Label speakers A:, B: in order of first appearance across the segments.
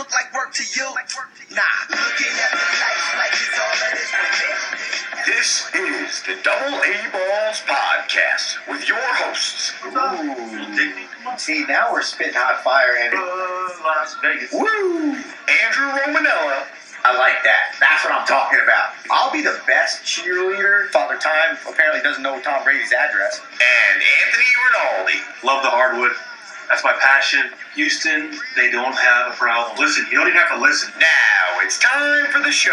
A: look like work to you? Nah, looking at the lights like it's all that is for me.
B: This is the Double A Balls Podcast with your hosts.
C: See, now we're spitting hot fire, Andy.
A: Uh, Las Vegas.
C: Woo!
B: Andrew Romanella,
C: I like that. That's what I'm talking about. I'll be the best cheerleader. Father Time apparently doesn't know Tom Brady's address.
B: and Anthony Rinaldi.
D: Love the hardwood. That's my passion. Houston, they don't have a problem. Listen, you don't even have to listen.
B: Now it's time for the show.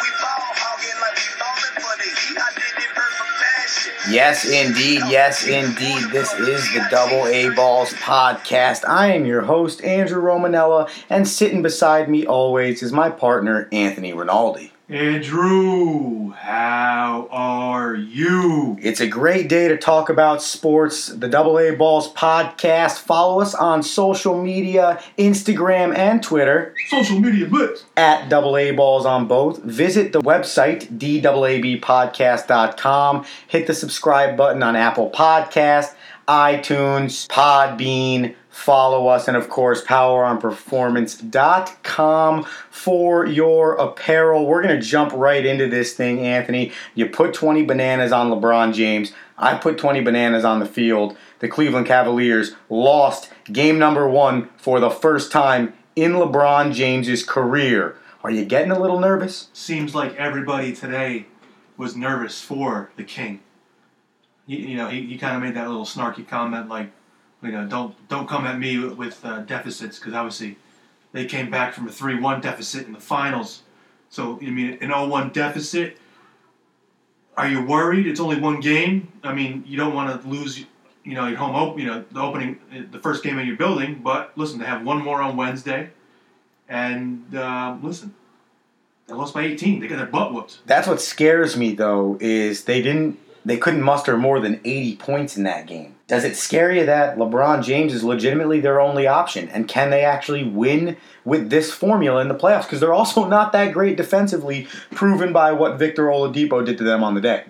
A: We ball hogging like we ballin' for the heat. I did it for passion.
E: Yes, indeed. Yes, indeed. This is the Double A Balls podcast. I am your host, Andrew Romanella, and sitting beside me always is my partner, Anthony Rinaldi.
F: Andrew, how are you?
E: It's a great day to talk about sports. The Double A Balls podcast. Follow us on social media, Instagram and Twitter
F: Social media blitz.
E: at Double A Balls on both. Visit the website, DAABpodcast.com. Hit the subscribe button on Apple Podcast, iTunes, Podbean. Follow us, and of course, poweronperformance.com for your apparel. We're going to jump right into this thing, Anthony. You put 20 bananas on LeBron James. I put 20 bananas on the field. The Cleveland Cavaliers lost game number one for the first time in LeBron James's career. Are you getting a little nervous?
F: Seems like everybody today was nervous for the king. He, you know, he, he kind of made that little snarky comment like, you know, don't don't come at me with, uh, deficits because obviously they came back from a 3-1 deficit in the finals. So, I mean, an 0-1 deficit. Are you worried? It's only one game. I mean, you don't want to lose, you know, your home you know, the opening, the first game in your building. But listen, they have one more on Wednesday, and uh, listen, they lost by 18. They got their butt whooped.
E: That's what scares me though is they didn't they couldn't muster more than 80 points in that game. Does it scare you that LeBron James is legitimately their only option and can they actually win with this formula in the playoffs because they're also not that great defensively proven by what Victor Oladipo did to them on the day.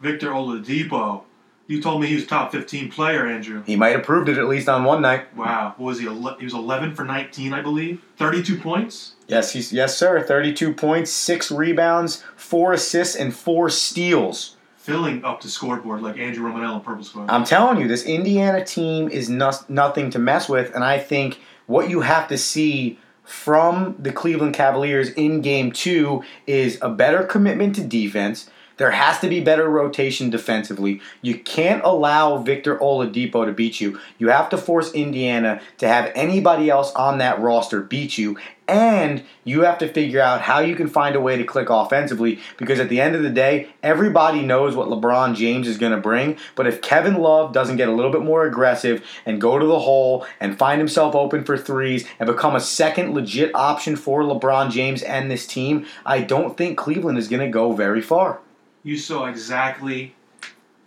F: Victor Oladipo. You told me he was top 15 player, Andrew.
E: He might have proved it at least on one night.
F: Wow. What was he? He was 11 for 19, I believe. 32 points.
E: Yes, he's yes sir, 32 points, 6 rebounds, 4 assists and 4 steals.
F: Filling up the scoreboard like Andrew Romanella, purple squad.
E: I'm telling you, this Indiana team is no- nothing to mess with, and I think what you have to see from the Cleveland Cavaliers in game two is a better commitment to defense. There has to be better rotation defensively. You can't allow Victor Oladipo to beat you. You have to force Indiana to have anybody else on that roster beat you. And you have to figure out how you can find a way to click offensively because at the end of the day, everybody knows what LeBron James is going to bring. But if Kevin Love doesn't get a little bit more aggressive and go to the hole and find himself open for threes and become a second legit option for LeBron James and this team, I don't think Cleveland is going to go very far.
F: You saw exactly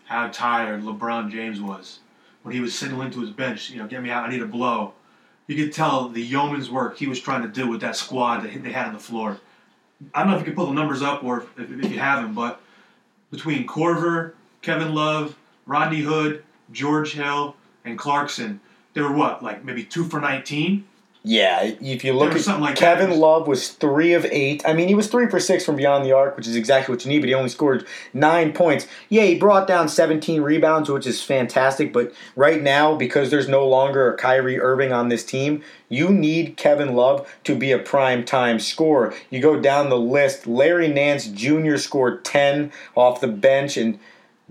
F: how tired LeBron James was when he was signaling to his bench, you know, get me out, I need a blow. You could tell the yeoman's work he was trying to do with that squad that they had on the floor. I don't know if you can pull the numbers up or if, if you have them, but between Korver, Kevin Love, Rodney Hood, George Hill, and Clarkson, they were what, like maybe two for 19?
E: Yeah, if you look at
F: something like
E: Kevin
F: that.
E: Love was three of eight. I mean, he was three for six from beyond the arc, which is exactly what you need. But he only scored nine points. Yeah, he brought down 17 rebounds, which is fantastic. But right now, because there's no longer a Kyrie Irving on this team, you need Kevin Love to be a prime time scorer. You go down the list. Larry Nance Jr. scored 10 off the bench, and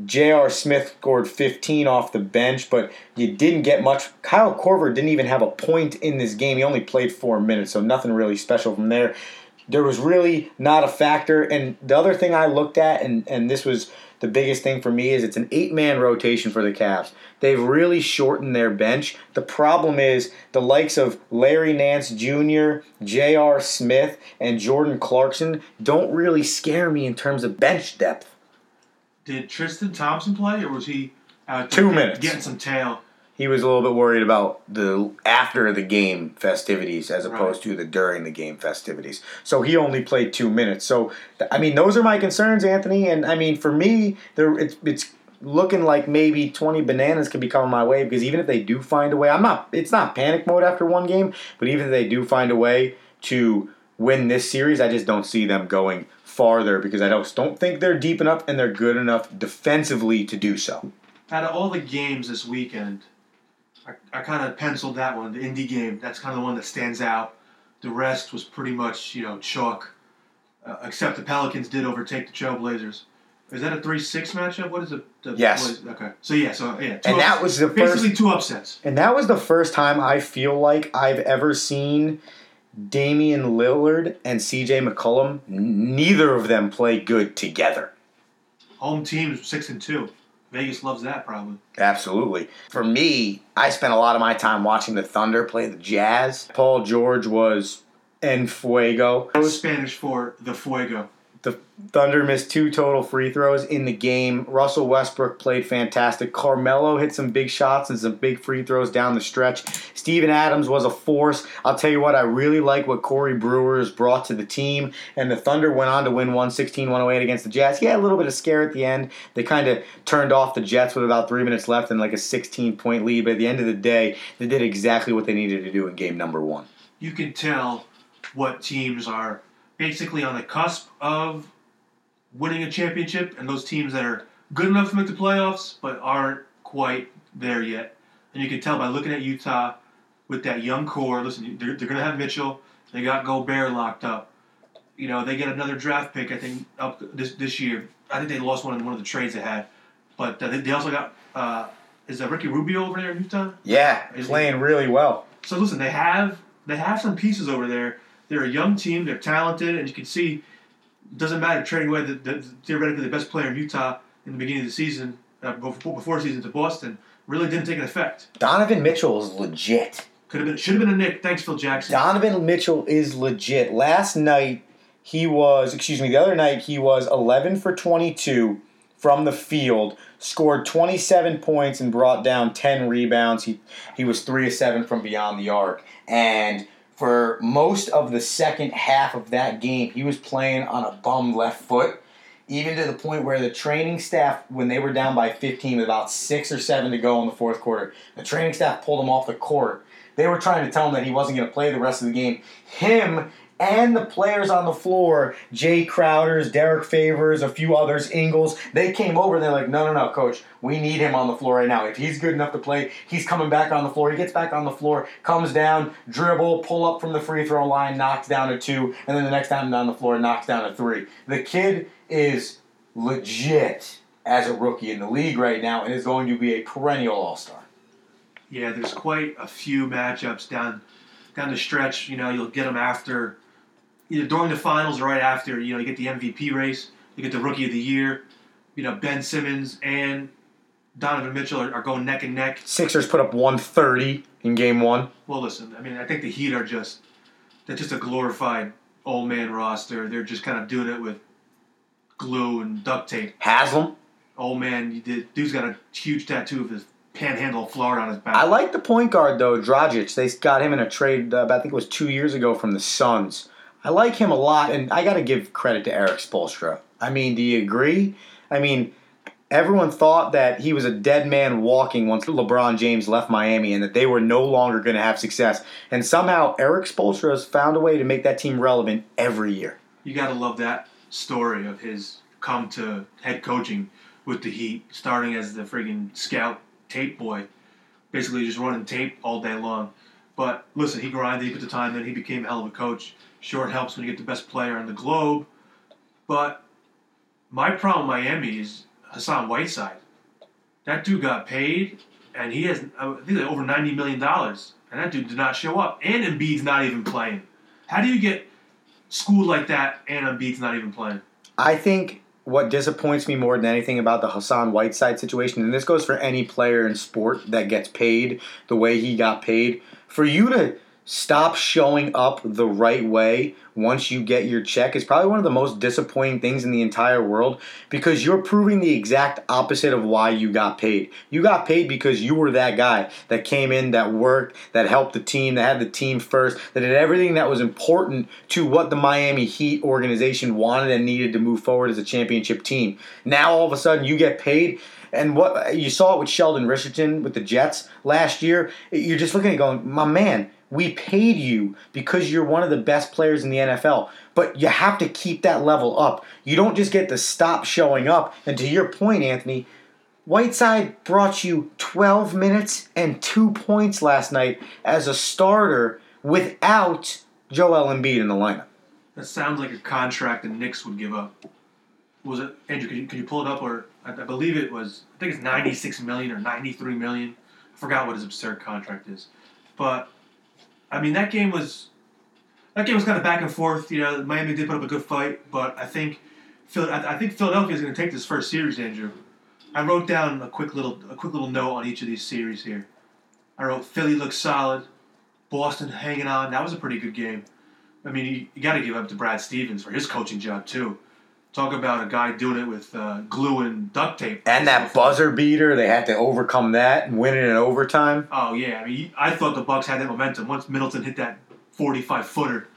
E: J.R. Smith scored 15 off the bench, but you didn't get much. Kyle Korver didn't even have a point in this game. He only played four minutes, so nothing really special from there. There was really not a factor. And the other thing I looked at, and, and this was the biggest thing for me, is it's an eight man rotation for the Cavs. They've really shortened their bench. The problem is the likes of Larry Nance Jr., J.R. Smith, and Jordan Clarkson don't really scare me in terms of bench depth.
F: Did Tristan Thompson play, or was he out
E: Two minutes.
F: getting some tail?
E: he was a little bit worried about the after the game festivities as opposed to the during the game festivities. So he only played two minutes. So th- I mean, those are my concerns, Anthony. And I mean, for me, there it's it's looking like maybe 20 bananas could be coming my way because even if they do find a way, I'm not. It's not panic mode after one game, but even if they do find a way to win this series, I just don't see them going farther because I just don't think they're deep enough and they're good enough defensively to do so.
F: Out of all the games this weekend, I, I kind of penciled that one, the indie game. That's kind of the one that stands out. The rest was pretty much, you know, chalk, uh, except the Pelicans did overtake the Trailblazers. Is that a three-six matchup? What is it?
E: Yes.
F: Okay. So yeah. So yeah.
E: And that
F: ups-
E: was the
F: basically
E: first
F: two upsets.
E: And that was the first time I feel like I've ever seen Damian Lillard and CJ McCollum, neither of them play good together.
F: Home teams six and two. Vegas loves that probably.
E: Absolutely. For me, I spent a lot of my time watching the Thunder play the Jazz. Paul George was en fuego.
F: That was Spanish for the fuego.
E: The Thunder missed two total free throws in the game. Russell Westbrook played fantastic. Carmelo hit some big shots and some big free throws down the stretch. Steven Adams was a force. I'll tell you what, I really like what Corey Brewer has brought to the team. And the Thunder went on to win 116 108 against the Jazz. Yeah, a little bit of scare at the end. They kind of turned off the Jets with about three minutes left and like a 16 point lead. But at the end of the day, they did exactly what they needed to do in game number one.
F: You can tell what teams are basically on the cusp of winning a championship, and those teams that are good enough to make the playoffs but aren't quite there yet. And you can tell by looking at Utah with that young core. Listen, they're, they're going to have Mitchell. They got Gobert locked up. You know, they get another draft pick, I think, up this this year. I think they lost one in one of the trades they had. But uh, they, they also got, uh, is that Ricky Rubio over there in Utah?
E: Yeah,
F: Is he-
E: playing really well.
F: So listen, they have they have some pieces over there. They're a young team. They're talented, and you can see it doesn't matter trading away the, the theoretically the best player in Utah in the beginning of the season uh, before, before season to Boston really didn't take an effect.
E: Donovan Mitchell is legit.
F: Could have been should have been a Nick. Thanks, Phil Jackson.
E: Donovan Mitchell is legit. Last night he was, excuse me, the other night he was 11 for 22 from the field, scored 27 points and brought down 10 rebounds. He he was 3 of 7 from beyond the arc. And for most of the second half of that game, he was playing on a bum left foot. Even to the point where the training staff, when they were down by 15 with about six or seven to go in the fourth quarter, the training staff pulled him off the court they were trying to tell him that he wasn't going to play the rest of the game. Him and the players on the floor, Jae Crowders, Derrick Favors, a few others, Ingles, they came over and they're like, no, no, no, coach, we need him on the floor right now. If he's good enough to play, he's coming back on the floor. He gets back on the floor, comes down, dribble, pull up from the free throw line, knocks down a two, and then the next time down the floor, knocks down a three. The kid is legit as a rookie in the league right now and is going to be a perennial all star.
F: Yeah, there's quite a few matchups down down the stretch. You know, you'll get them after either during the finals or right after. You know, you get the MVP race, you get the Rookie of the Year. You know, Ben Simmons and Donovan Mitchell are, are going neck and neck.
E: Sixers put up 130 in game one.
F: Well, listen, I mean, I think the Heat are just they're just a glorified old man roster. They're just kind of doing it with glue and duct tape.
E: Haslem.
F: Old man, did, dude's got a huge tattoo of his panhandle of Florida on his back.
E: I like the point guard though, Dragic. They got him in a trade. Uh, I think it was two years ago from the Suns. I like him a lot, and I got to give credit to Erik Spoelstra. I mean, do you agree? I mean, everyone thought that he was a dead man walking once LeBron James left Miami, and that they were no longer going to have success. And somehow Erik Spoelstra has found a way to make that team relevant every year.
F: you got to love that story of his come to head coaching with the Heat, starting as the friggin' scout tape boy, basically just running tape all day long. But listen, he grinded, he put the time in, he became a hell of a coach. Sure, it helps when you get the best player on the globe, but my problem with Miami is Hassan Whiteside. That dude got paid, and he has I think like over ninety million dollars, and that dude did not show up. And Embiid's not even playing. How do you get schooled like that and Embiid's not even playing?
E: I think what disappoints me more than anything about the Hassan Whiteside situation, and this goes for any player in sport that gets paid the way he got paid, for you to stop showing up the right way once you get your check is probably one of the most disappointing things in the entire world because you're proving the exact opposite of why you got paid. You got paid because you were that guy that came in, that worked, that helped the team, that had the team first, that did everything that was important to what the Miami Heat organization wanted and needed to move forward as a championship team. Now all of a sudden you get paid and what you saw it with Sheldon Richardson with the Jets last year, you're just looking at going, my man, we paid you because you're one of the best players in the NFL. But you have to keep that level up. You don't just get to stop showing up. And to your point, Anthony, Whiteside brought you 12 minutes and two points last night as a starter without Joel Embiid in the lineup.
F: That sounds like a contract the Knicks would give up. Was it Andrew? Could you, could you pull it up? Or I, I believe it was. I think it's 96 million or 93 million. I forgot what his absurd contract is, but I mean that game was that game was kind of back and forth. You know, Miami did put up a good fight, but I think I, think Philadelphia is going to take this first series, Andrew. I wrote down a quick little a quick little note on each of these series here. I wrote Philly looks solid, Boston hanging on. That was a pretty good game. I mean, you, you got to give up to Brad Stevens for his coaching job too. Talk about a guy doing it with uh, glue and duct tape.
E: And that buzzer beater, they had to overcome that and win it in overtime.
F: Oh yeah, I mean, I thought the Bucks had that momentum once Middleton hit that forty-five footer.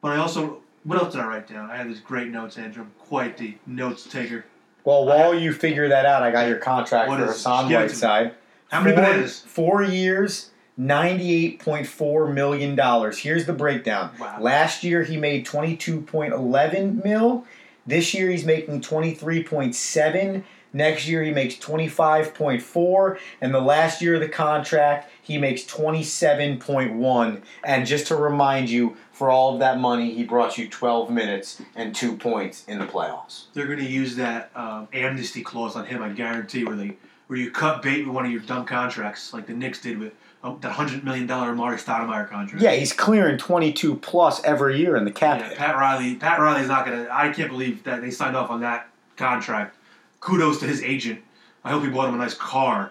F: But I also, what else did I write down? I had these great notes, Andrew. I'm quite the notes taker.
E: Well, while you figure that out, I got your contract
F: What
E: for Hassan
F: give it to me.
E: Whiteside.
F: How many
E: four? Four years, ninety-eight point four million dollars. Here's the breakdown.
F: Wow.
E: Last year he made twenty-two point eleven mil. This year he's making twenty-three point seven. Next year he makes twenty-five point four, and the last year of the contract he makes twenty-seven point one. And just to remind you, for all of that money, he brought you twelve minutes and two points in the playoffs.
F: They're going to use that um, amnesty clause on him. I guarantee, where they where you cut bait with one of your dumb contracts, like the Knicks did with Oh, that hundred million dollar Amar'e Stoudemire contract.
E: Yeah, he's clearing twenty-two plus every year in the cap.
F: Yeah. Pat Riley. Pat Riley's not gonna. I can't believe that they signed off on that contract. Kudos to his agent. I hope he bought him a nice car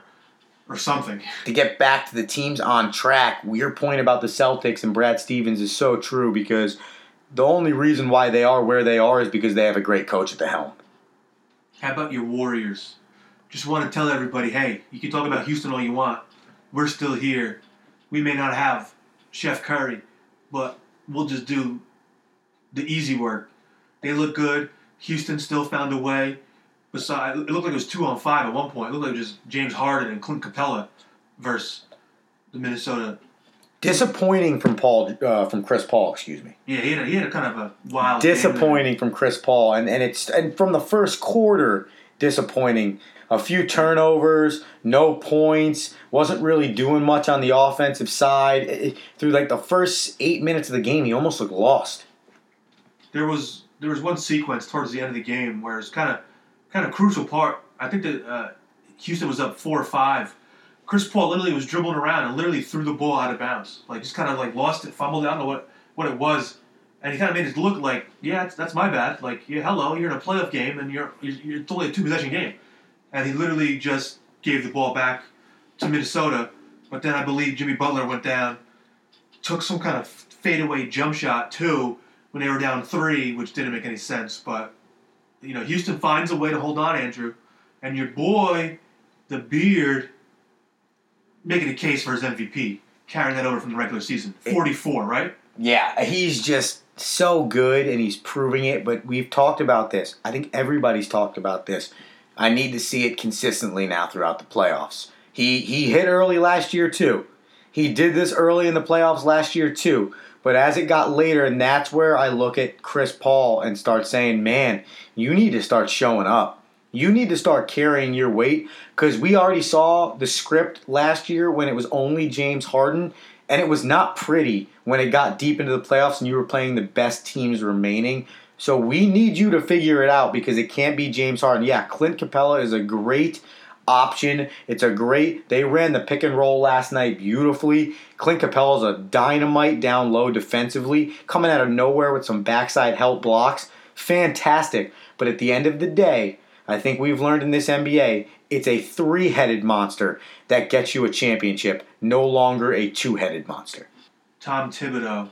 F: or something.
E: to get back to the teams on track, your point about the Celtics and Brad Stevens is so true because the only reason why they are where they are is because they have a great coach at the helm.
F: How about your Warriors? Just want to tell everybody, hey, you can talk about Houston all you want. We're still here. We may not have Chef Curry, but we'll just do the easy work. They look good. Houston still found a way. Besides, it looked like it was two on five at one point. It looked like it was just James Harden and Clint Capela versus the Minnesota.
E: Disappointing from Paul, uh, from Chris Paul, excuse me.
F: Yeah, he had a, he had a kind of a wild.
E: Disappointing from Chris Paul, and and it's and from the first quarter, disappointing. A few turnovers, no points, wasn't really doing much on the offensive side. It- through like the first eight minutes of the game, he almost looked lost.
F: there was there was one sequence towards the end of the game where it's kind of kind of crucial part. I think that uh, Houston was up four or five. Chris Paul literally was dribbling around and literally threw the ball out of bounds, like just kind of like lost it, fumbled. it. I don't know what what it was, and he kind of made it look like, yeah, that's, that's my bad. Like, yeah, hello, you're in a playoff game and you're you're, you're only a two possession game, and he literally just gave the ball back to Minnesota. But then I believe Jimmy Butler went down, took some kind of fadeaway jump shot too when they were down three, which didn't make any sense. But you know, Houston finds a way to hold on, Andrew, and your boy, the Beard, making a case for his MVP, carrying that over from the regular season, forty-four, right?
E: Yeah, he's just so good and he's proving it, but we've talked about this. I think everybody's talked about this. I need to see it consistently now throughout the playoffs. He he hit early last year too. He did this early in the playoffs last year too. But as it got later, and that's where I look at Chris Paul and start saying, man, you need to start showing up. You need to start carrying your weight because we already saw the script last year when it was only James Harden, and it was not pretty when it got deep into the playoffs and you were playing the best teams remaining. So we need you to figure it out because it can't be James Harden. Yeah, Clint Capela is a great option. It's a great. They ran the pick and roll last night beautifully. Clint Capela's a dynamite down low defensively, coming out of nowhere with some backside help blocks. Fantastic. But at the end of the day, I think we've learned in this NBA, it's a three-headed monster that gets you a championship, no longer a two-headed monster.
F: Tom Thibodeau,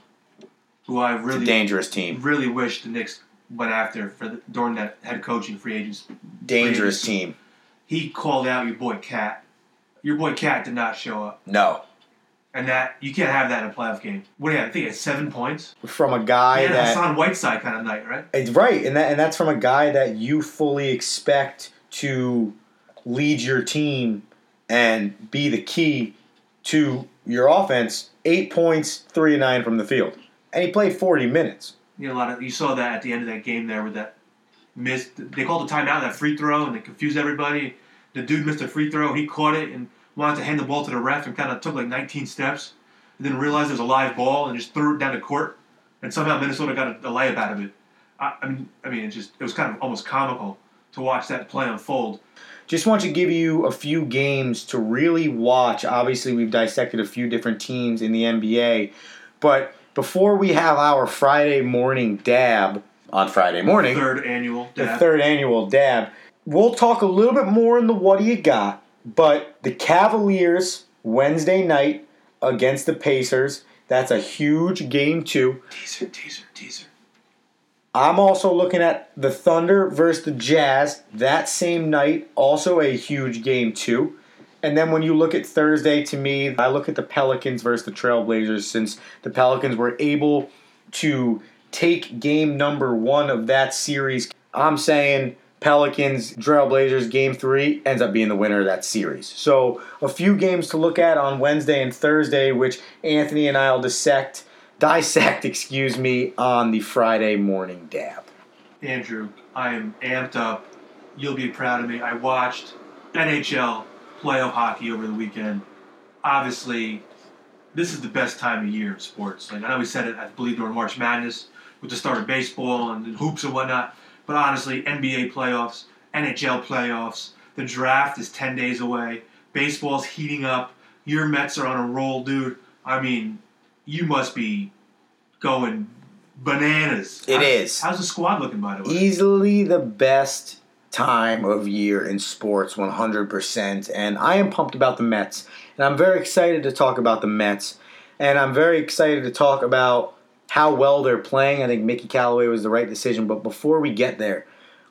F: who I
E: It's a
F: really
E: dangerous team.
F: really wish the Knicks went after for the, during that head coaching free agents.
E: Dangerous
F: Free
E: team.
F: He called out your boy Cat. Your boy Cat did not show up,
E: No.
F: and that you can't have that in a playoff game. What do you have? I think it's seven points.
E: From a guy
F: Yeah,
E: that
F: Hassan Whiteside kind of night, right?
E: It's right, and that and that's from a guy that you fully expect to lead your team and be the key to your offense. Eight points, three and nine from the field, and he played forty minutes.
F: You know, a lot of you saw that at the end of that game there with that missed. They called a timeout that free throw and they confused everybody. The dude missed a free throw. He caught it and wanted to hand the ball to the ref and kind of took like 19 steps and then realized it was a live ball and just threw it down the court. And somehow Minnesota got a, a layup out of it. I, I mean, I mean, it just it was kind of almost comical to watch that play unfold.
E: Just want to give you a few games to really watch. Obviously, we've dissected a few different teams in the NBA, but before we have our Friday morning dab on Friday morning,
F: Third annual.
E: the third annual dab. We'll talk a little bit more in the what do you got, but the Cavaliers Wednesday night against the Pacers. That's a huge game too.
F: Teaser, teaser, teaser.
E: I'm also looking at the Thunder versus the Jazz that same night, also a huge game too. And then when you look at Thursday, to me, I look at the Pelicans versus the Trailblazers since the Pelicans were able to take game number one of that series. I'm saying Pelicans, Trailblazers, game three ends up being the winner of that series. So a few games to look at on Wednesday and Thursday, which Anthony and I will dissect, dissect, excuse me, on the Friday morning dab.
F: Andrew, I am amped up. You'll be proud of me. I watched NHL playoff hockey over the weekend. Obviously, this is the best time of year in sports. Like I know we said it, I believe during March Madness with the start of baseball and, hoops and whatnot. But honestly, NBA playoffs, NHL playoffs, the draft is ten days away. Baseball's heating up. Your Mets are on a roll, dude. I mean, you must be going bananas.
E: It is.
F: How's the squad looking, by the way?
E: Easily the best time of year in sports, 100%. And I am pumped about the Mets. And I'm very excited to talk about the Mets. And I'm very excited to talk about how well they're playing. I think Mickey Callaway was the right decision. But before we get there,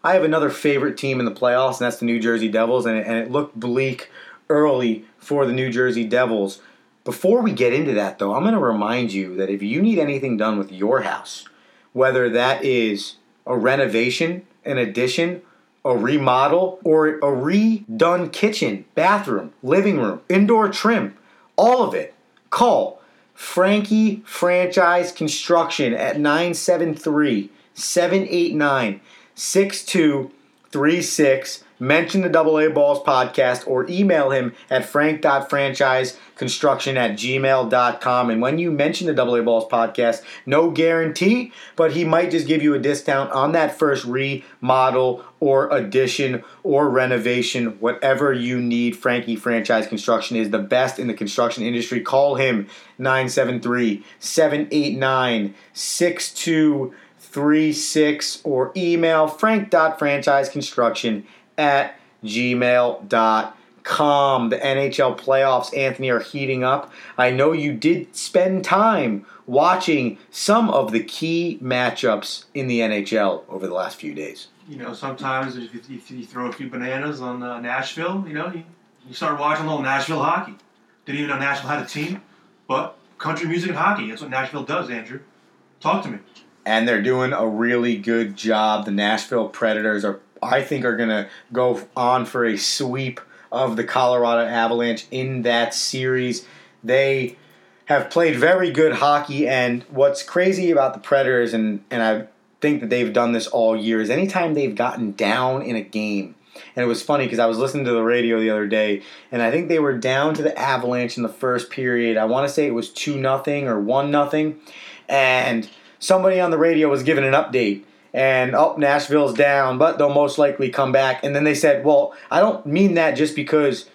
E: I have another favorite team in the playoffs, and that's the New Jersey Devils. And it, and it looked bleak early for the New Jersey Devils. Before we get into that, though, I'm going to remind you that if you need anything done with your house, whether that is a renovation, an addition, a remodel, or a redone kitchen, bathroom, living room, indoor trim, all of it, call Frankie Franchise Construction at 973 789 6236. Mention the Double A Balls podcast or email him at frank.franchiseconstruction at gmail.com. And when you mention the Double A Balls podcast, no guarantee, but he might just give you a discount on that first remodel or addition or renovation, whatever you need. Frankie Franchise Construction is the best in the construction industry. Call him 973 789 6236 or email frank.franchiseconstruction at gmail.com. The NHL playoffs, Anthony, are heating up. I know you did spend time watching some of the key matchups in the NHL over the last few days.
F: you know, sometimes if you, if you throw a few bananas on uh, Nashville, you know, you, you start watching a little Nashville hockey. Didn't even know Nashville had a team, but country music and hockey. That's what Nashville does, Andrew. Talk to me.
E: and they're doing a really good job. The Nashville Predators are, I think, are going to go on for a sweep of the Colorado Avalanche in that series. They have played very good hockey, and what's crazy about the Predators, and and I think that they've done this all year, is anytime they've gotten down in a game. And it was funny because I was listening to the radio the other day, and I think they were down to the Avalanche in the first period. I want to say it was two nothing or one nothing, and somebody on the radio was giving an update and oh Nashville's down, but they'll most likely come back. And then they said, "Well, I don't mean that just because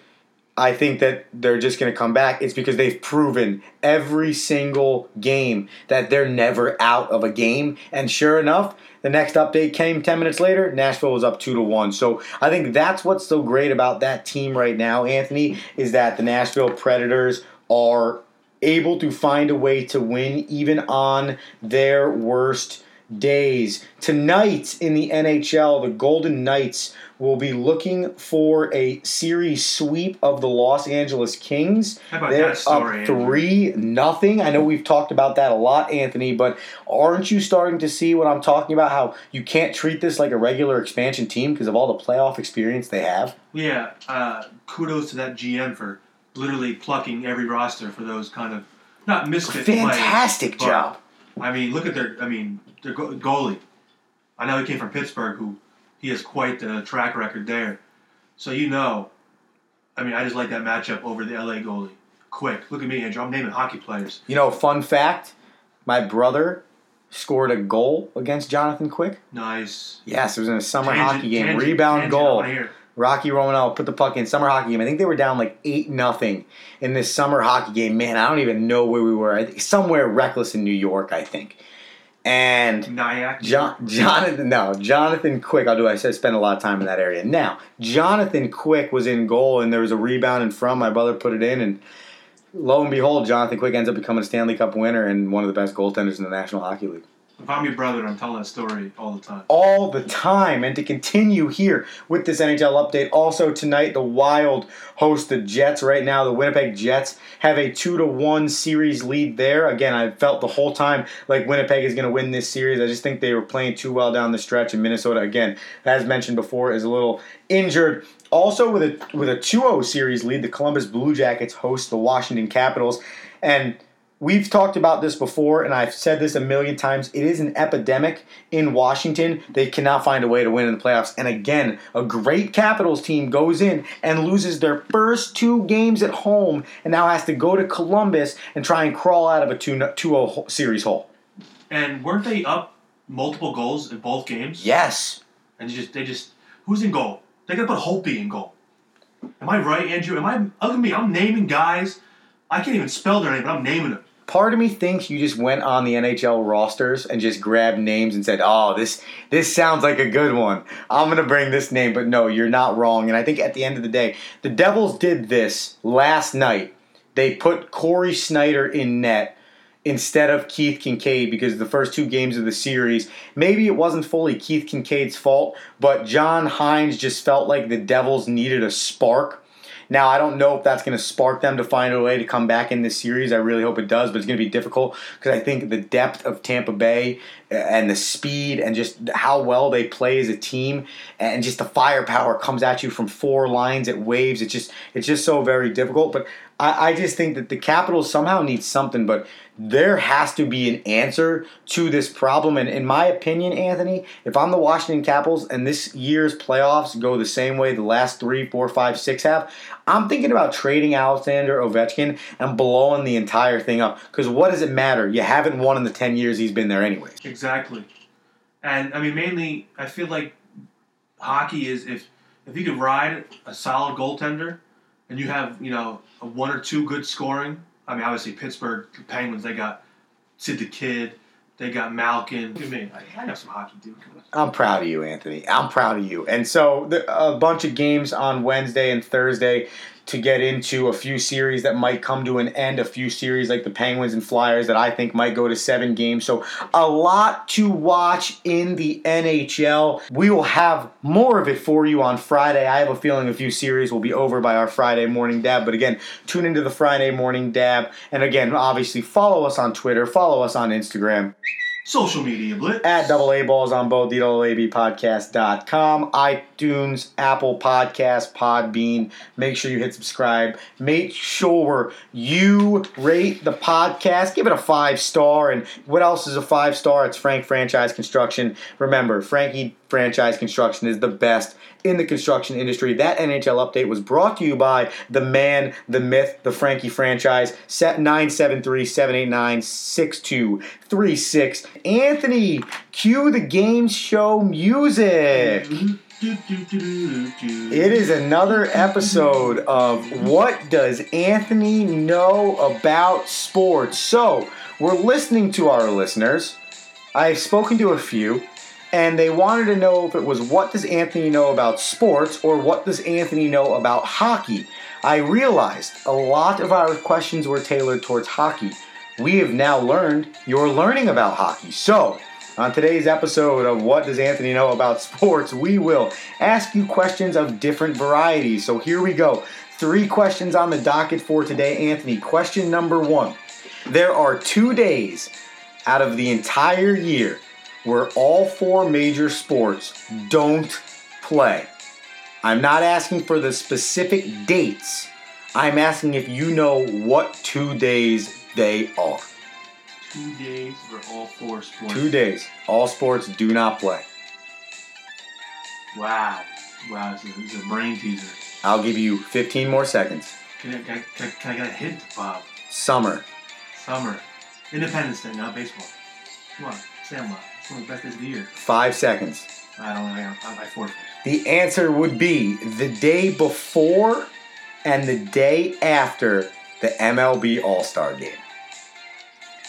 E: I think that they're just going to come back. It's because they've proven every single game that they're never out of a game. And sure enough, the next update came 10 minutes later. Nashville was up 2 to 1. So I think that's what's so great about that team right now, Anthony, is that the Nashville Predators are able to find a way to win even on their worst days. Tonight in the NHL, the Golden Knights will be looking for a series sweep of the Los Angeles Kings.
F: How about
E: They're
F: that story,
E: up
F: Andrew?
E: three nothing. I know we've talked about that a lot, Anthony, but aren't you starting to see what I'm talking about? How you can't treat this like a regular expansion team because of all the playoff experience they have.
F: Yeah, uh, kudos to that GM for literally plucking every roster for those kind of not misfit
E: Fantastic
F: players,
E: job.
F: I mean, look at their. I mean, go- goalie. I know he came from Pittsburgh, who he has quite the track record there. So you know, I mean, I just like that matchup over the LA goalie. Quick, look at me, Andrew. I'm naming hockey players.
E: You know, fun fact: my brother scored a goal against Jonathan Quick.
F: Nice.
E: Yes, it was in a summer
F: Tangent-
E: hockey game.
F: tangent-
E: Rebound
F: tangent,
E: goal. Rocky Romanel put the puck in summer hockey game. I think they were down like eight nothing in this summer hockey game. Man, I don't even know where we were. Somewhere reckless in New York, I think. And
F: Nyack.
E: John, Jonathan, no, Jonathan Quick. I'll do. I said spend a lot of time in that area. Now, Jonathan Quick was in goal, and there was a rebound in front. My brother put it in, and lo and behold, Jonathan Quick ends up becoming a Stanley Cup winner and one of the best goaltenders in the National Hockey League
F: If I'm your brother, I'm telling that story all the time.
E: all the time. And to continue here with this NHL update, also tonight the Wild host the Jets. Right now, the Winnipeg Jets have a two to one series lead there. Again, I felt the whole time like Winnipeg is going to win this series. I just think they were playing too well down the stretch. And Minnesota, again, as mentioned before, is a little injured. Also, with a with a 2-0 series lead, the Columbus Blue Jackets host the Washington Capitals, and We've talked about this before, and I've said this a million times. It is an epidemic in Washington. They cannot find a way to win in the playoffs. And again, a great Capitals team goes in and loses their first two games at home and now has to go to Columbus and try and crawl out of a 2 0 series hole.
F: And weren't they up multiple goals in both games?
E: Yes.
F: And you just they just who's in goal? They gotta put Holtby in goal. Am I right, Andrew? Am I look at me? I'm naming guys. I can't even spell their name, but I'm naming them.
E: Part of me thinks you just went on the NHL rosters and just grabbed names and said, "Oh, this this sounds like a good one. I'm going to bring this name." But no, you're not wrong. And I think at the end of the day, the Devils did this last night. They put Cory Schneider in net instead of Keith Kinkaid because the first two games of the series, maybe it wasn't fully Keith Kinkaid's fault, but John Hynes just felt like the Devils needed a spark. Now, I don't know if that's going to spark them to find a way to come back in this series. I really hope it does, but it's going to be difficult because I think the depth of Tampa Bay and the speed and just how well they play as a team and just the firepower comes at you from four lines at waves. It's just it's just so very difficult. But I, I just think that the Capitals somehow need something, but there has to be an answer to this problem. And in my opinion, Anthony, if I'm the Washington Capitals and this year's playoffs go the same way the last three, four, five, six have, I'm thinking about trading Alexander Ovechkin and blowing the entire thing up. Because what does it matter? You haven't won in the 10 years he's been there anyways.
F: Exactly. And I mean, mainly, I feel like hockey is if if you could ride a solid goaltender, and you have you know a one or two good scoring. I mean, obviously Pittsburgh Penguins they got Sid the Kid, they got Malkin. Look at me, I, I know some hockey, dude.
E: I'm proud of you, Anthony. I'm proud of you. And so a bunch of games on Wednesday and Thursday to get into a few series that might come to an end, a few series like the Penguins and Flyers that I think might go to seven games. So a lot to watch in the NHL. We will have more of it for you on Friday. I have a feeling a few series will be over by our Friday morning dab. But again, tune into the Friday morning dab. And again, obviously follow us on Twitter, follow us on Instagram
F: Social media blitz.
E: at double A balls on both podcast.com, iTunes, Apple Podcast, Podbean. Make sure you hit subscribe. Make sure you rate the podcast. Give it a five star. And what else is a five star? It's Frank Franchise Construction. Remember, Frankie Franchise Construction is the best in the construction industry. That NHL update was brought to you by the man, the myth, the Frankie franchise. Set 973-789-6236. Anthony, cue the game show music. It is another episode of What Does Anthony Know About Sports? So, we're listening to our listeners. I've spoken to a few, and they wanted to know if it was what does Anthony know about sports or what does Anthony know about hockey. I realized a lot of our questions were tailored towards hockey. We have now learned you're learning about hockey. So, on today's episode of What Does Anthony Know About Sports, we will ask you questions of different varieties. So, here we go. Three questions on the docket for today, Anthony. Question number one There are two days out of the entire year where all four major sports don't play. I'm not asking for the specific dates. I'm asking if you know what two days they are.
F: Two days for all four sports.
E: Two days. All sports do not play.
F: Wow. Wow, this is, this is a brain teaser.
E: I'll give you 15 more seconds.
F: Can I, can, I, can I- can I get a hint, Bob?
E: Summer.
F: Summer. Independence Day, not baseball. Come on, Sandlot. It's one of the best days of the year.
E: Five seconds.
F: I don't know. I, I, I forfeit.
E: The answer would be the day before and the day after the MLB All Star game.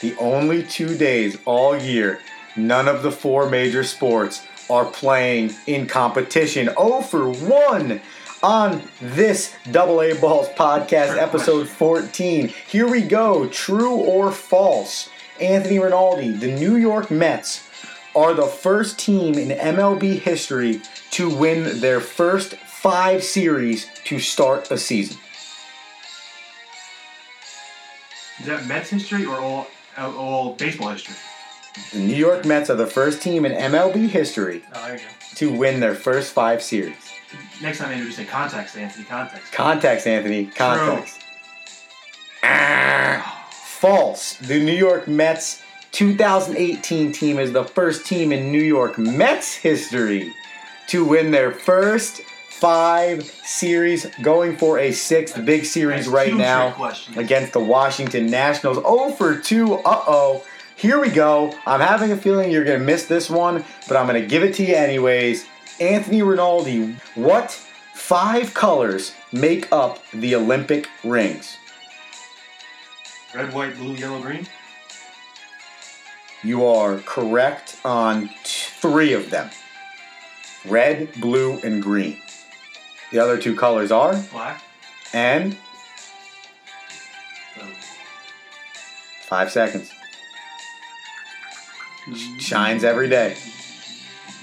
E: The only two days all year, none of the four major sports are playing in competition. Oh for 1 on this Double A Balls podcast, episode 14. Here we go. True or false? Anthony Rinaldi, the New York Mets are the first team in MLB history to win their first five series to start a season.
F: Is that Mets history or all uh, all baseball history?
E: The New York Mets are the first team in MLB history
F: Oh, there you go.
E: to win their first five series.
F: Next time, maybe just say context, Anthony. Context.
E: Context, Anthony. Context. Ah, false. The New York Mets 2018 team is the first team in New York Mets history to win their first five series, going for a sixth big series right now against the Washington Nationals. 0 for 2. Uh oh. Here we go. I'm having a feeling you're going to miss this one, but I'm going to give it to you anyways. Anthony Rinaldi, what five colors make up the Olympic rings?
F: Red, white, blue, yellow, green.
E: You are correct on three of them red, blue, and green. The other two colors are,
F: Black.
E: and five seconds. Shines every day.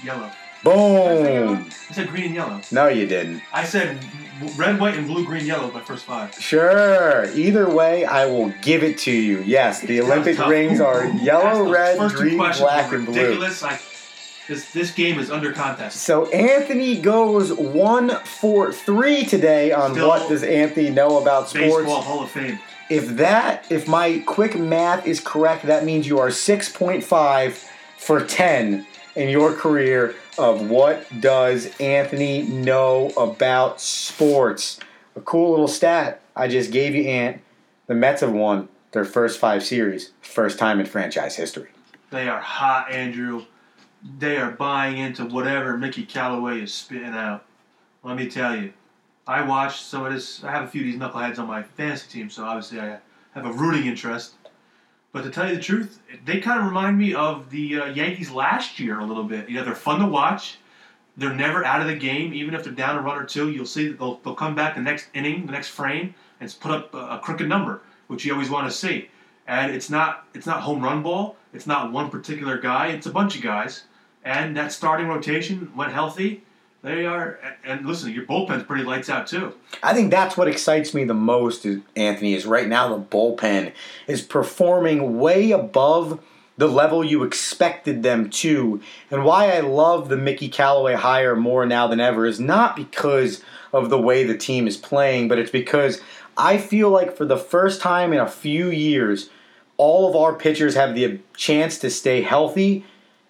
F: Yellow.
E: Boom!
F: I said green and yellow.
E: No, you didn't.
F: I said red, white, and blue, green, yellow. My first five.
E: Sure. Either way, I will give it to you. Yes, the Olympic rings are yellow, red, green, black, and blue.
F: ridiculous. Like this, this game is under contest.
E: So Anthony goes one for three today on
F: Still
E: what does Anthony know about sports.
F: Baseball Hall of Fame.
E: If that, if my quick math is correct, that means you are six point five for ten in your career of what does Anthony know about sports. A cool little stat I just gave you, Ant. The Mets have won their first five series, first time in franchise history.
F: They are hot, Andrew. They are buying into whatever Mickey Callaway is spitting out. Let me tell you, I watched some of this. I have a few of these knuckleheads on my fantasy team, so obviously I have a rooting interest. But to tell you the truth, they kind of remind me of the uh, Yankees last year a little bit. You know, they're fun to watch. They're never out of the game, even if they're down a run or two. You'll see that they'll, they'll come back the next inning, the next frame, and put up a, a crooked number, which you always want to see. And it's not it's not home run ball. It's not one particular guy. It's a bunch of guys. And that starting rotation went healthy. They are and listen, your bullpen's pretty lights out too.
E: I think that's what excites me the most, Anthony, is right now the bullpen is performing way above the level you expected them to. And why I love the Mickey Callaway hire more now than ever is not because of the way the team is playing, but it's because I feel like for the first time in a few years, all of our pitchers have the chance to stay healthy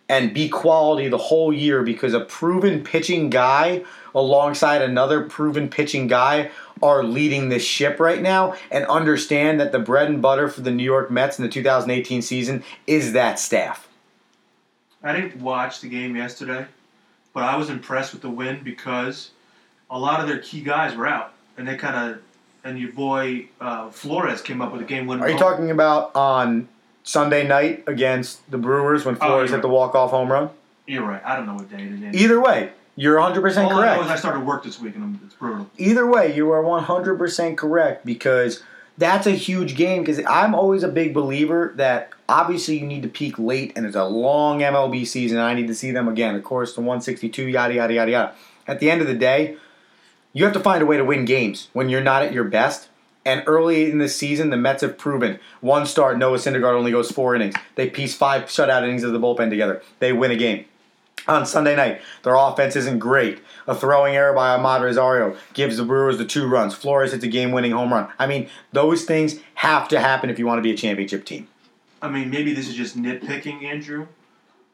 E: and be quality the whole year because a proven pitching guy alongside another proven pitching guy are leading this ship right now and understand that the bread and butter for the New York Mets in the 2018 season is that staff.
F: I didn't watch the game yesterday, but I was impressed with the win because a lot of their key guys were out, and they kind of and your boy uh, Flores came up with a game winning.
E: Are you talking about on Sunday night against the Brewers when
F: Oh,
E: Flores
F: you're
E: hit the walk-off home run?
F: You're right. I don't know what day it is.
E: Either way, You're 100%
F: All I know
E: correct.
F: is I started work this week and I'm- it's brutal.
E: Either way, you are 100% correct because that's a huge game. Because I'm always a big believer that obviously you need to peak late, and it's a long MLB season. And I need to see them again. Of course, the 162, yada yada yada yada. At the end of the day, you have to find a way to win games when you're not at your best. And early in the season, the Mets have proven one start, Noah Syndergaard only goes four innings. They piece five shutout innings of the bullpen together. They win a game. On Sunday night, their offense isn't great. A throwing error by Amed Rosario gives the Brewers the two runs. Flores hits a game-winning home run. I mean, those things have to happen if you want to be a championship team.
F: I mean, maybe this is just nitpicking, Andrew,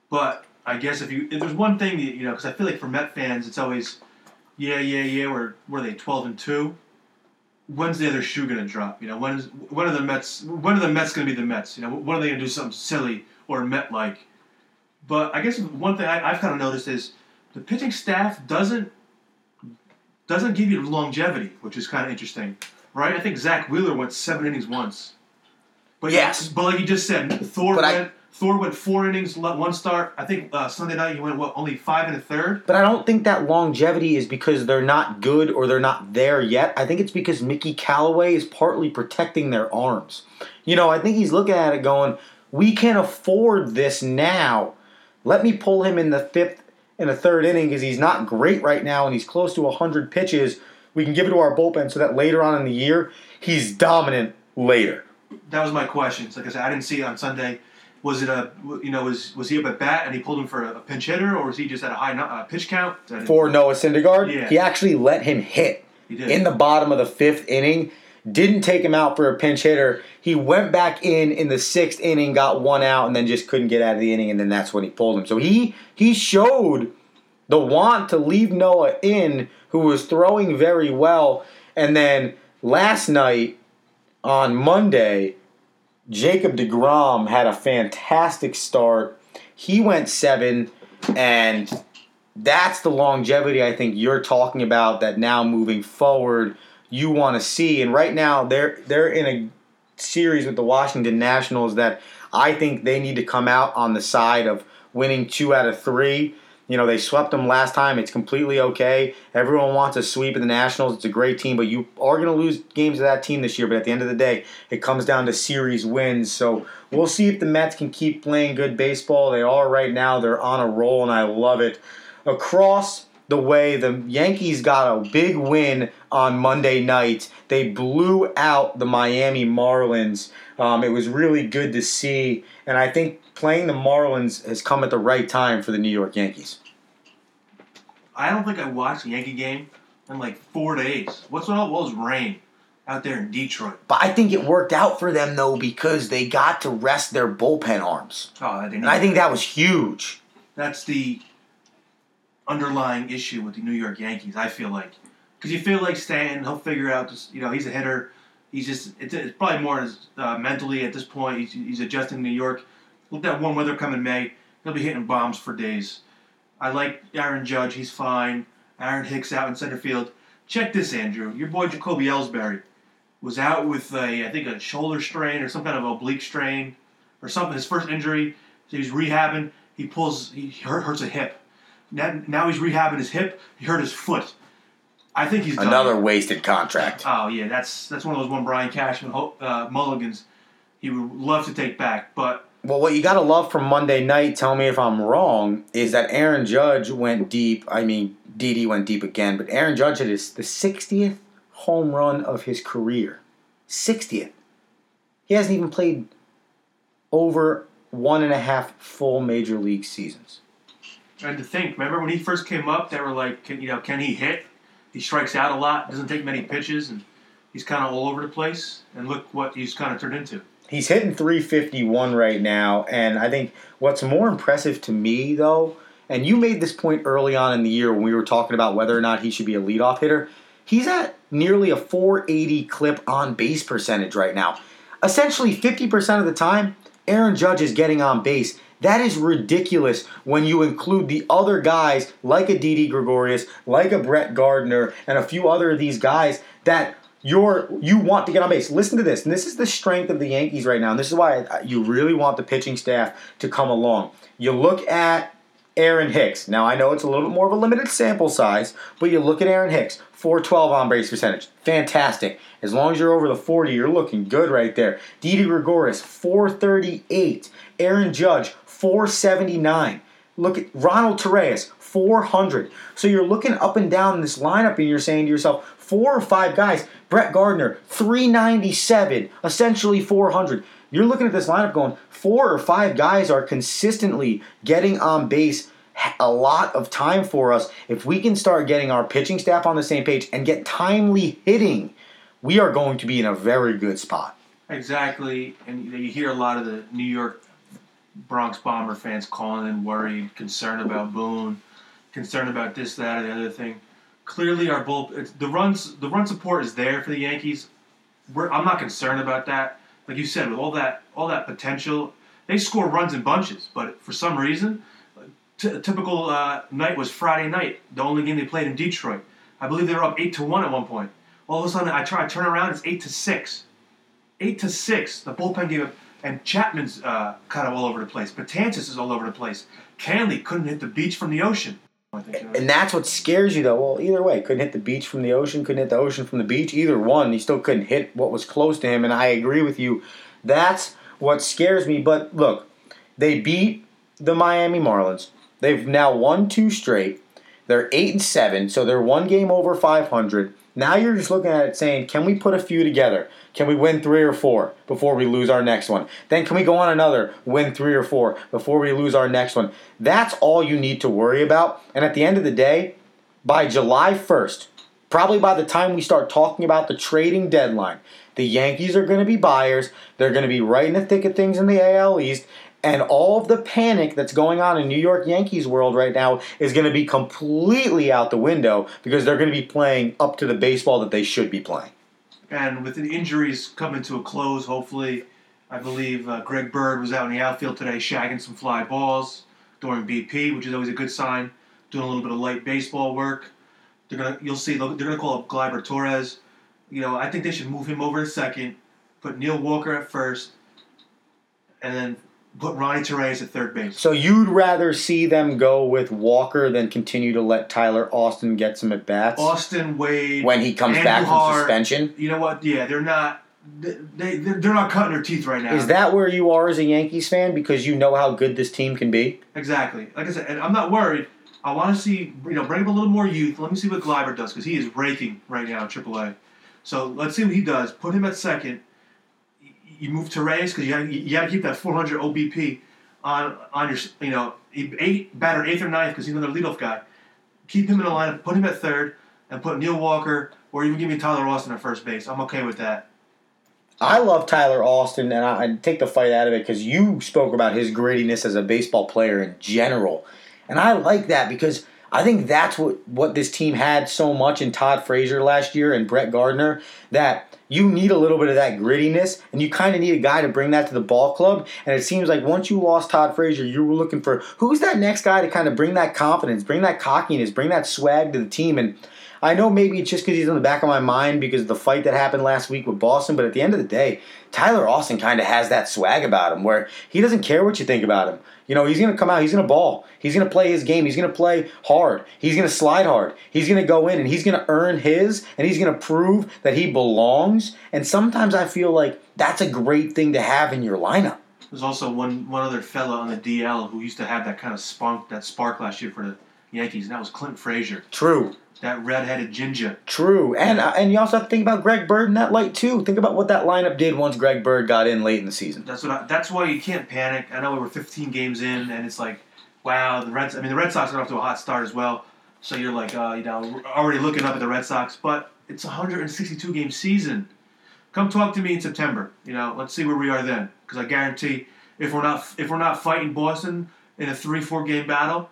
F: but I guess if you if there's one thing that, you know, because I feel like for Met fans, it's always, yeah, yeah, yeah. Were were they twelve and two? When's the other shoe gonna drop? You know, when is when are the Mets? When are the Mets gonna be the Mets? You know, when are they gonna do something silly or Met like? But I guess one thing I, I've kind of noticed is the pitching staff doesn't doesn't give you longevity, which is kind of interesting, right? I think Zack Wheeler went seven innings once. But
E: Yes.
F: but like you just said, Thor
E: But I-
F: went Thor went four innings, one start. I think uh, Sunday night he went what only five and a third.
E: But I don't think that longevity is because they're not good or they're not there yet. I think it's because Mickey Callaway is partly protecting their arms. You know, I think he's looking at it going, we can afford this now. Let me pull him in the fifth and a third inning because he's not great right now and he's close to 100 pitches. We can give it to our bullpen so that later on in the year, he's dominant later.
F: That was my question. So, like I said, I didn't see it on Sunday. Was it a you know was was he up at bat and he pulled him for a, pinch hitter or was he just at a high uh, pitch count?
E: For Noah Syndergaard,
F: Yeah.
E: he actually let him hit.
F: he did.
E: in the bottom of the fifth inning. Didn't take him out for a pinch hitter. He went back in in the sixth inning, got one out, and then just couldn't get out of the inning. And then that's when he pulled him. So he he showed the want to leave Noah in, who was throwing very well. And then last night on Monday, Jacob DeGrom had a fantastic start. He went seven, and that's the longevity I think you're talking about that now moving forward you want to see. And right now they're they're in a series with the Washington Nationals that I think they need to come out on the side of winning two out of three. You know, they swept them last time. It's completely okay. Everyone wants a sweep of the Nationals. It's a great team, but you are going to lose games to that team this year. But at the end of the day, it comes down to series wins. So we'll see if the Mets can keep playing good baseball. They are right now. They're on a roll, and I love it. Across the way, the Yankees got a big win on Monday night. They blew out the Miami Marlins. Um, it was really good to see, and I think playing the Marlins has come at the right time for the New York Yankees.
F: I don't think I watched a Yankee game in like four days. What's with all those rain out there in Detroit?
E: But I think it worked out for them though because they got to rest their bullpen arms,
F: Oh, I didn't.
E: and I think that was huge.
F: that's the underlying issue with the New York Yankees. I feel like because you feel like Stanton, he'll figure out. This, you know, he's a hitter. He's just it's, it's probably more uh, mentally at this point. He's, he's adjusting to New York. Let that warm weather come in May. He'll be hitting bombs for days. I like Aaron Judge. He's fine. Aaron Hicks out in center field. Check this, Andrew. Your boy Jacoby Ellsbury was out with a I think a shoulder strain or some kind of oblique strain or something. His first injury. So he's rehabbing. He pulls. He hurt, hurts a hip. Now, now he's rehabbing his hip. He hurt his foot. I think he's done.
E: Another wasted contract.
F: Oh yeah, that's that's one of those one Brian Cashman uh, mulligans he would love to take back. But
E: Well, what you got to love from Monday night, tell me if I'm wrong, is that Aaron Judge went deep. I mean, Didi went deep again, but Aaron Judge hit his the 60th home run of his career. 60th. He hasn't even played over one and a half full major league seasons.
F: and to think, remember when he first came up, they were like, can, you know, can he hit? He strikes out a lot, doesn't take many pitches, and he's kind of all over the place. And look what he's kind of turned into.
E: He's hitting 351 right now, and I think what's more impressive to me, though, and you made this point early on in the year when we were talking about whether or not he should be a leadoff hitter. He's at nearly a 480 clip on base percentage right now. Essentially, 50% of the time, Aaron Judge is getting on base. That is ridiculous when you include the other guys like a Didi Gregorius, like a Brett Gardner, and a few other of these guys that you're you want to get on base. Listen to this, and this is the strength of the Yankees right now, and this is why you really want the pitching staff to come along. You look at Aaron Hicks. Now I know it's a little bit more of a limited sample size, but you look at Aaron Hicks, 412 on base percentage. Fantastic. As long as you're over the 40, you're looking good right there. Didi Gregorius, 438. Aaron Judge, 479. Look at Ronald Torreyes, 400. So you're looking up and down this lineup and you're saying to yourself, four or five guys. Brett Gardner, 397, essentially 400. You're looking at this lineup going, four or five guys are consistently getting on base a lot of time for us. If we can start getting our pitching staff on the same page and get timely hitting, we are going to be in a very good spot.
F: Exactly, and you hear a lot of the New York Bronx Bomber fans calling in worried, concerned about Boone, concerned about this, that, or the other thing. Clearly, our bull the runs the run support is there for the Yankees. We're, I'm not concerned about that. Like you said, with all that all that potential, they score runs in bunches. But for some reason, t- a typical uh, night was Friday night, the only game they played in Detroit. I believe they were up eight to one at one point. All of a sudden, I try to turn around, it's eight to six. Eight to six. The bullpen gave up, and Chapman's uh, kind of all over the place. Betances is all over the place. Kahnle couldn't hit the beach from the ocean.
E: And that's what scares you, though. Well, either way, couldn't hit the beach from the ocean, couldn't hit the ocean from the beach. Either one, he still couldn't hit what was close to him. And I agree with you. That's what scares me. But look, they beat the Miami Marlins. They've now won two straight. They're eight and seven, so they're one game over 500. Now you're just looking at it saying, can we put a few together? Can we win three or four before we lose our next one? Then can we go on another, win three or four before we lose our next one? That's all you need to worry about. And at the end of the day, by July 1st, probably by the time we start talking about the trading deadline, the Yankees are going to be buyers. They're going to be right in the thick of things in the AL East. And all of the panic that's going on in New York Yankees world right now is going to be completely out the window because they're going to be playing up to the baseball that they should be playing.
F: And with the injuries coming to a close, hopefully, I believe uh, Greg Bird was out in the outfield today shagging some fly balls during BP, which is always a good sign. Doing a little bit of light baseball work. They're gonna, you'll see, they're gonna call up Gleyber Torres. You know, I think they should move him over to second, put Neil Walker at first, and then put Ronnie Torres at third base.
E: So you'd rather see them go with Walker than continue to let Tyler Austin get some at bats
F: Austin Wade
E: when he comes back from suspension?
F: You know what? Yeah, they're not. They they're, they're not cutting their teeth right now.
E: Is that where you are as a Yankees fan because you know how good this team can be?
F: Exactly. Like I said, and I'm not worried. I want to see, you know, bring up a little more youth. Let me see what Gleyber does because he is raking right now in AAA. So let's see what he does. Put him at second. You move to Reyes because you got you got to keep that 400 OBP on on your you know eight batter eighth or ninth because he's another leadoff guy. Keep him in the lineup. Put him at third and put Neil Walker or even give me Tyler Austin at first base. I'm okay with that.
E: I love Tyler Austin, and I, I take the fight out of it because you spoke about his grittiness as a baseball player in general, and I like that because I think that's what what this team had so much in Todd Frazier last year and Brett Gardner that you need a little bit of that grittiness, and you kind of need a guy to bring that to the ball club. And it seems like once you lost Todd Frazier, you were looking for who's that next guy to kind of bring that confidence, bring that cockiness, bring that swag to the team, and. I know maybe it's just because he's in the back of my mind because of the fight that happened last week with Boston, but at the end of the day, Tyler Austin kind of has that swag about him where he doesn't care what you think about him. You know, he's going to come out, he's going to ball, he's going to play his game, he's going to play hard, he's going to slide hard, he's going to go in and he's going to earn his, and he's going to prove that he belongs. And sometimes I feel like that's a great thing to have in your lineup.
F: There's also one one other fella on the DL who used to have that kind of spunk, that spark last year for the Yankees, and that was Clint Frazier,
E: True.
F: That red-headed ginger.
E: True, and uh, and you also have to think about Greg Bird in that light too. Think about what that lineup did once Greg Bird got in late in the season.
F: That's what. I, that's why you can't panic. I know we were 15 games in, and it's like, wow, the Reds. I mean, the Red Sox got off to a hot start as well. So you're like, uh, you know, already looking up at the Red Sox, but it's a 162 game season. Come talk to me in September. You know, let's see where we are then, because I guarantee if we're not if we're not fighting Boston in a three four game battle,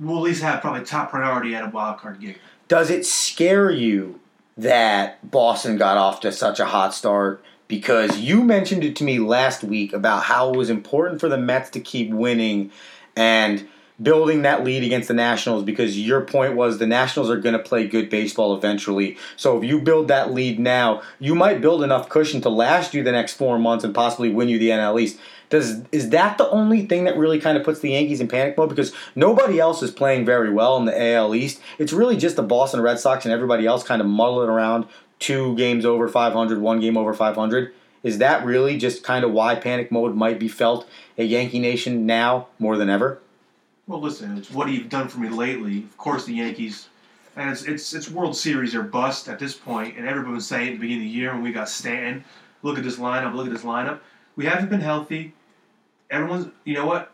F: we'll at least have probably top priority at a wild card game.
E: Does it scare you that Boston got off to such a hot start? Because you mentioned it to me last week about how it was important for the Mets to keep winning, and building that lead against the Nationals because your point was the Nationals are going to play good baseball eventually. So if you build that lead now, you might build enough cushion to last you the next four months and possibly win you the NL East. Does is that the only thing that really kind of puts the Yankees in panic mode because nobody else is playing very well in the AL East? It's really just the Boston Red Sox and everybody else kind of muddling around two games over 500, one game over 500. Is that really just kind of why panic mode might be felt at Yankee Nation now more than ever?
F: Well, listen, it's what you've done for me lately. Of course, the Yankees, and it's it's, it's World Series or bust at this point, and everyone was saying at the beginning of the year when we got Stanton, look at this lineup, look at this lineup. We haven't been healthy. Everyone's, you know what?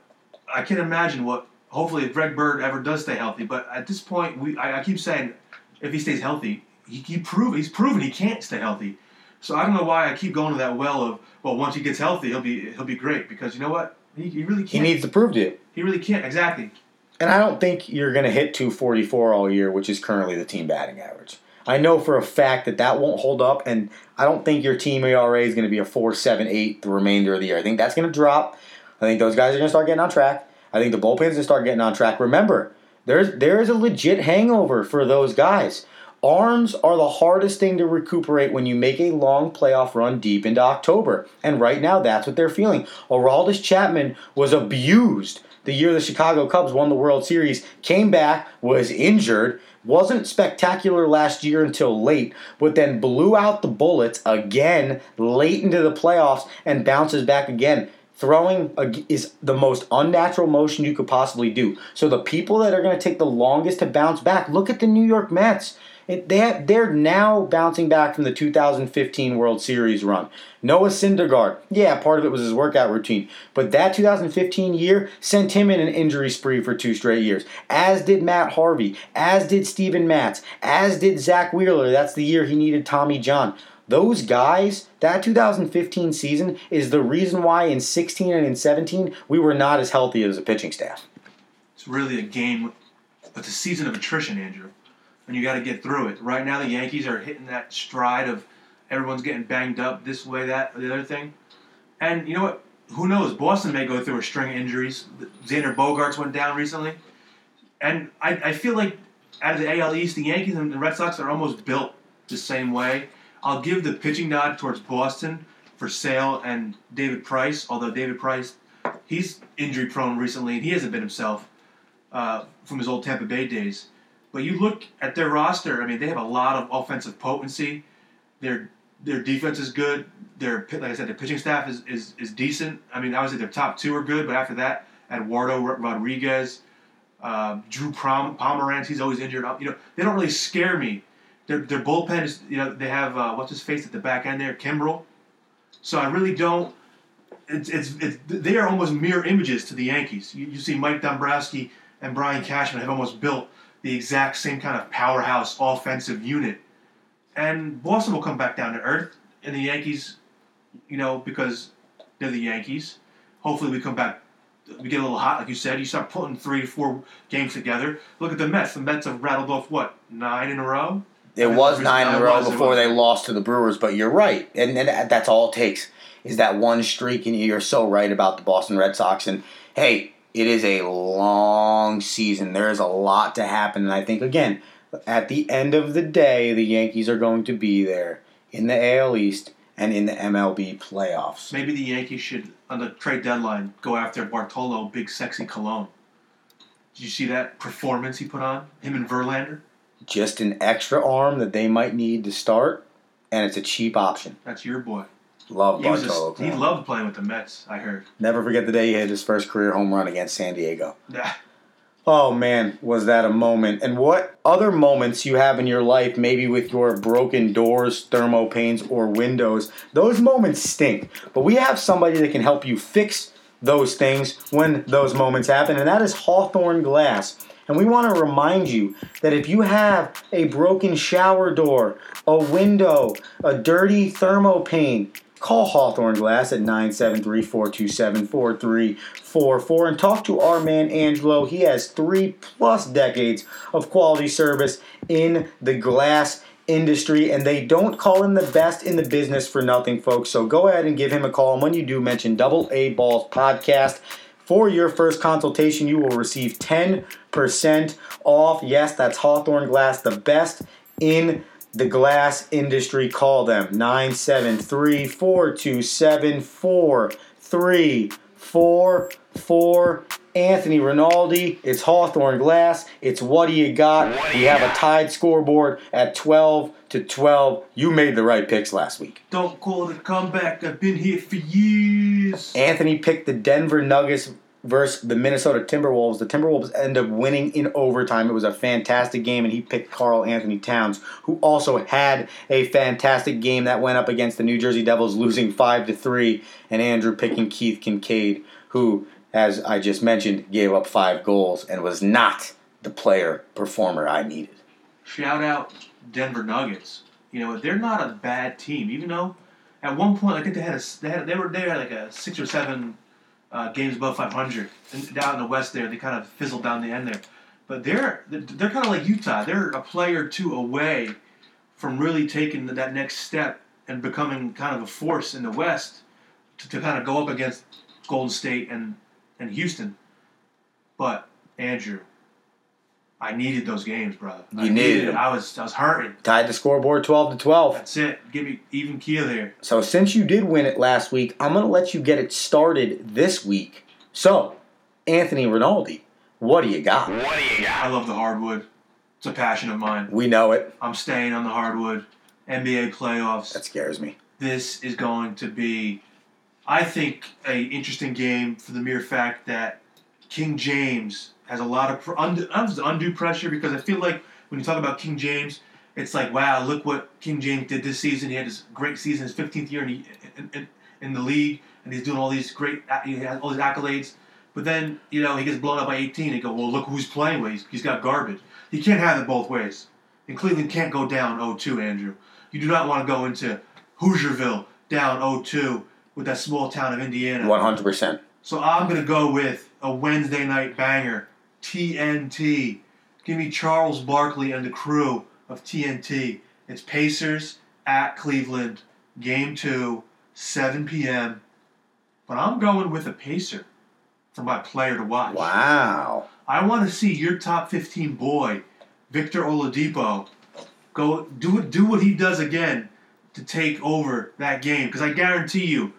F: I can't imagine what. Hopefully, if Greg Bird ever does stay healthy, but at this point, we I, I keep saying, if he stays healthy, he, he prove he's proven he can't stay healthy. So I don't know why I keep going to that well of well, once he gets healthy, he'll be he'll be great because you know what? He, he really can't.
E: He needs to prove it.
F: He really can't. Exactly.
E: And I don't think you're going to hit 244 all year, which is currently the team batting average. I know for a fact that that won't hold up, and I don't think your team ERA is going to be a 4.78 the remainder of the year. I think that's going to drop. I think those guys are going to start getting on track. I think the bullpen's going to start getting on track. Remember, there's there is a legit hangover for those guys. Arms are the hardest thing to recuperate when you make a long playoff run deep into October. And right now, that's what they're feeling. Aroldis Chapman was abused the year the Chicago Cubs won the World Series, came back, was injured, wasn't spectacular last year until late, but then blew out the bullets again late into the playoffs and bounces back again. Throwing is the most unnatural motion you could possibly do. So the people that are going to take the longest to bounce back, look at the New York Mets. It, they have, they're now bouncing back from the 2015 World Series run. Noah Syndergaard, yeah, part of it was his workout routine, but that 2015 year sent him in an injury spree for two straight years. As did Matt Harvey, as did Steven Matz, as did Zack Wheeler. That's the year he needed Tommy John. Those guys, that 2015 season is the reason why in 16 and in 17 we were not as healthy as a pitching staff.
F: It's really a game, it's a season of attrition, Andrew and you got to get through it. Right now, the Yankees are hitting that stride of everyone's getting banged up this way, that, or the other thing. And you know what? Who knows? Boston may go through a string of injuries. Xander Bogaerts went down recently. And I, I feel like out of the AL East, the Yankees and the Red Sox are almost built the same way. I'll give the pitching nod towards Boston for Sale and David Price, although David Price, he's injury prone recently and he hasn't been himself uh, from his old Tampa Bay days. But you look at their roster. I mean, they have a lot of offensive potency. Their their defense is good. Their like I said, their pitching staff is, is, is decent. I mean, obviously their top two are good, but after that, Eduardo Rodriguez, uh, Drew Prom- Pomeranz, he's always injured. You know, they don't really scare me. Their their bullpen is you know they have uh, what's his face at the back end there, Kimbrel. So I really don't. It's, it's, it's they are almost mirror images to the Yankees. You, you see Mike Dombrowski and Brian Cashman have almost built the exact same kind of powerhouse offensive unit. And Boston will come back down to earth, and the Yankees, you know, because they're the Yankees. Hopefully, we come back. We get a little hot, like you said. You start putting three, four games together. Look at the Mets. The Mets have rattled off what nine in a row.
E: It was nine in a row before they lost to the Brewers, but you're right, and, and that's all it takes is that one streak, and you're so right about the Boston Red Sox. And hey, it is a long season. There is a lot to happen, and I think again, at the end of the day, the Yankees are going to be there in the AL East and in the MLB playoffs.
F: Maybe the Yankees should, on the trade deadline, go after Bartolo, big sexy Colón. Did you see that performance he put on him and Verlander?
E: Just an extra arm that they might need to start, and it's a cheap option.
F: That's your boy.
E: Love
F: He, was just, he loved playing with the Mets. I heard.
E: Never forget the day he hit his first career home run against San Diego.
F: Yeah.
E: Oh man, was that a moment? And what other moments you have in your life, maybe with your broken doors, thermo panes, or windows, those moments stink. But we have somebody that can help you fix those things when those moments happen, and that is Hawthorne Glass. And we want to remind you that if you have a broken shower door, a window, a dirty thermo pane, call Hawthorne Glass at 973 427 4344 and talk to our man Angelo. He has three plus decades of quality service in the glass industry, and they don't call him the best in the business for nothing, folks. So go ahead and give him a call. And when you do, mention Double A Balls Podcast For your first consultation, you will receive 10% off. Yes, that's Hawthorne Glass, the best in the glass industry. Call them 973 427 4344. Anthony Rinaldi, it's Hawthorne Glass. It's what do you got? We have a tied scoreboard at 12 to 12. You made the right picks last week.
F: Don't call it a comeback. I've been here for years.
E: Anthony picked the Denver Nuggets versus the Minnesota Timberwolves. The Timberwolves end up winning in overtime. It was a fantastic game, and he picked Karl-Anthony Towns, who also had a fantastic game that went up against the New Jersey Devils, losing five to three. And Andrew picking Keith Kinkaid, who, as I just mentioned, gave up five goals and was not the player performer I needed.
F: Shout out Denver Nuggets. You know they're not a bad team, even though at one point I think they had a they had they were they had like a six or seven uh, games above 500 and down in the West. There they kind of fizzled down the end there, but they're they're kind of like Utah. They're a player or two away from really taking that next step and becoming kind of a force in the West to, to kind of go up against Golden State and and Houston. But Andrew, I needed those games, brother. I
E: You needed them.
F: I was I was hurting.
E: Tied the scoreboard 12 to 12.
F: That's it. Give me even keel here.
E: So since you did win it last week, I'm going to let you get it started this week. So, Anthony Rinaldi, what do you got?
B: What do you got?
F: I love the hardwood. It's a passion of mine.
E: We know it.
F: I'm staying on the hardwood. NBA playoffs.
E: That scares me.
F: This is going to be, I think, a interesting game for the mere fact that King James has a lot of pr- undue, undue pressure because I feel like when you talk about King James, it's like, wow, look what King James did this season. He had this great season, his 15th year in, the- in, in, in the league, and he's doing all these great, he has all these accolades. But then, you know, he gets blown up by 18 and go, well, look who's playing with. He's, he's got garbage. He can't have it both ways. And Cleveland can't go down 0-2, Andrew. You do not want to go into Hoosierville down 0-2 with that small town of Indiana.
E: 100%.
F: So I'm going to go with a Wednesday night banger, TNT. Give me Charles Barkley and the crew of TNT. It's Pacers at Cleveland, game two, 7 p.m. But I'm going with a Pacer for my player to watch.
E: Wow.
F: I want to see your top 15 boy, Victor Oladipo, go do do what he does again to take over that game. Because I guarantee you,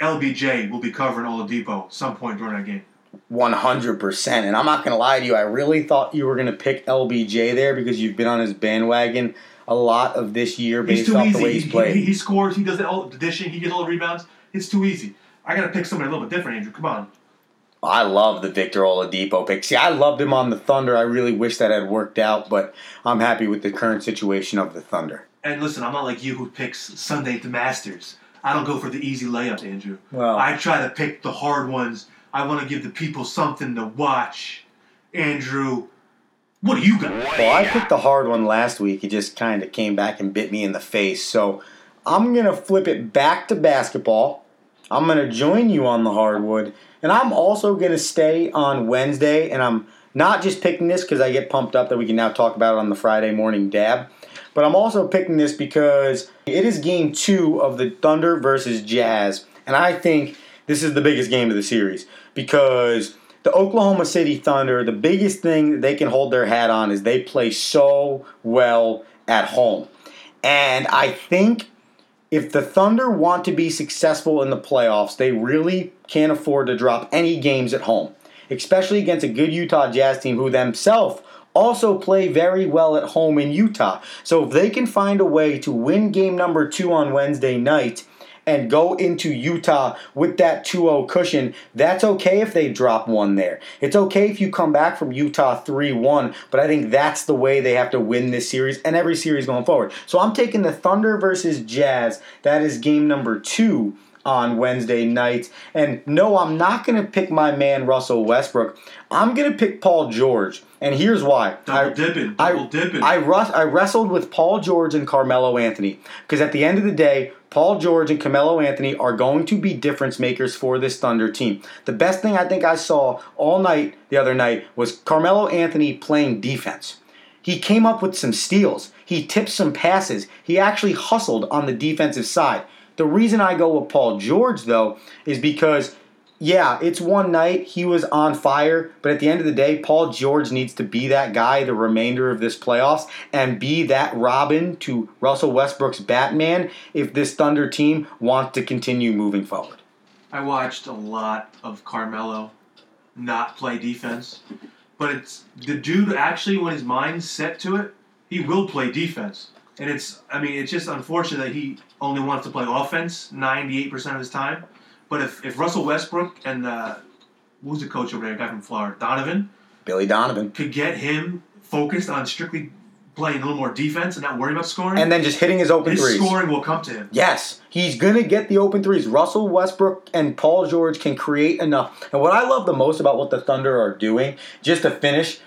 F: LBJ will be covering Oladipo at some point during that game.
E: 100%. And I'm not going to lie to you, I really thought you were going to pick LBJ there because you've been on his bandwagon a lot of this year based off
F: easy.
E: the way
F: He,
E: he's played.
F: he, he scores. He does the, all, the dishing. He gets all the rebounds. It's too easy. I got to pick somebody a little bit different, Andrew. Come on.
E: I love the Victor Oladipo pick. See, I loved him on the Thunder. I really wish that had worked out, but I'm happy with the current situation of the Thunder.
F: And listen, I'm not like you who picks Sunday at the Masters. I don't go for the easy layups, Andrew.
E: Well-
F: I try to pick the hard ones. I want to give the people something to watch. Andrew, what do you got?
E: Well, I picked the hard one last week. He just kind of came back and bit me in the face. So I'm going to flip it back to basketball. I'm going to join you on the hardwood. And I'm also going to stay on Wednesday. And I'm not just picking this because I get pumped up that we can now talk about it on the Friday morning dab. But I'm also picking this because it is game two of the Thunder versus Jazz. And I think this is the biggest game of the series because the Oklahoma City Thunder, the biggest thing they can hold their hat on is they play so well at home. And I think if the Thunder want to be successful in the playoffs, they really can't afford to drop any games at home, especially against a good Utah Jazz team who themselves also play very well at home in Utah. So if they can find a way to win game number two on Wednesday night and go into Utah with that 2-0 cushion, that's okay if they drop one there. It's okay if you come back from Utah 3-1, but I think that's the way they have to win this series and every series going forward. So I'm taking the Thunder versus Jazz. That is game number 2 on Wednesday night. And no, I'm not going to pick my man Russell Westbrook. I'm going to pick Paul George. And here's why.
F: Double
E: I-
F: dipping.
E: I-
F: Double dipping.
E: I, rus- I wrestled with Paul George and Carmelo Anthony because at the end of the day, Paul George and Carmelo Anthony are going to be difference makers for this Thunder team. The best thing I think I saw all night the other night was Carmelo Anthony playing defense. He came up with some steals. He tipped some passes. He actually hustled on the defensive side. The reason I go with Paul George, though, is because yeah, it's one night. He was on fire, but at the end of the day, Paul George needs to be that guy the remainder of this playoffs and be that Robin to Russell Westbrook's Batman if this Thunder team wants to continue moving forward.
F: I watched a lot of Carmelo not play defense, but it's the dude actually when his mind's set to it, he will play defense. And it's I mean it's just unfortunate that he only wants to play offense 98% of his time. But if, if Russell Westbrook and uh, who's the coach over there, guy from Florida, Donovan,
E: Billy Donovan.
F: could get him focused on strictly playing a little more defense and not worry about scoring,
E: And then just hitting his open
F: his
E: threes.
F: scoring will come to him.
E: Yes, he's going to get the open threes. Russell Westbrook and Paul George can create enough. And what I love the most about what the Thunder are doing, just to finish,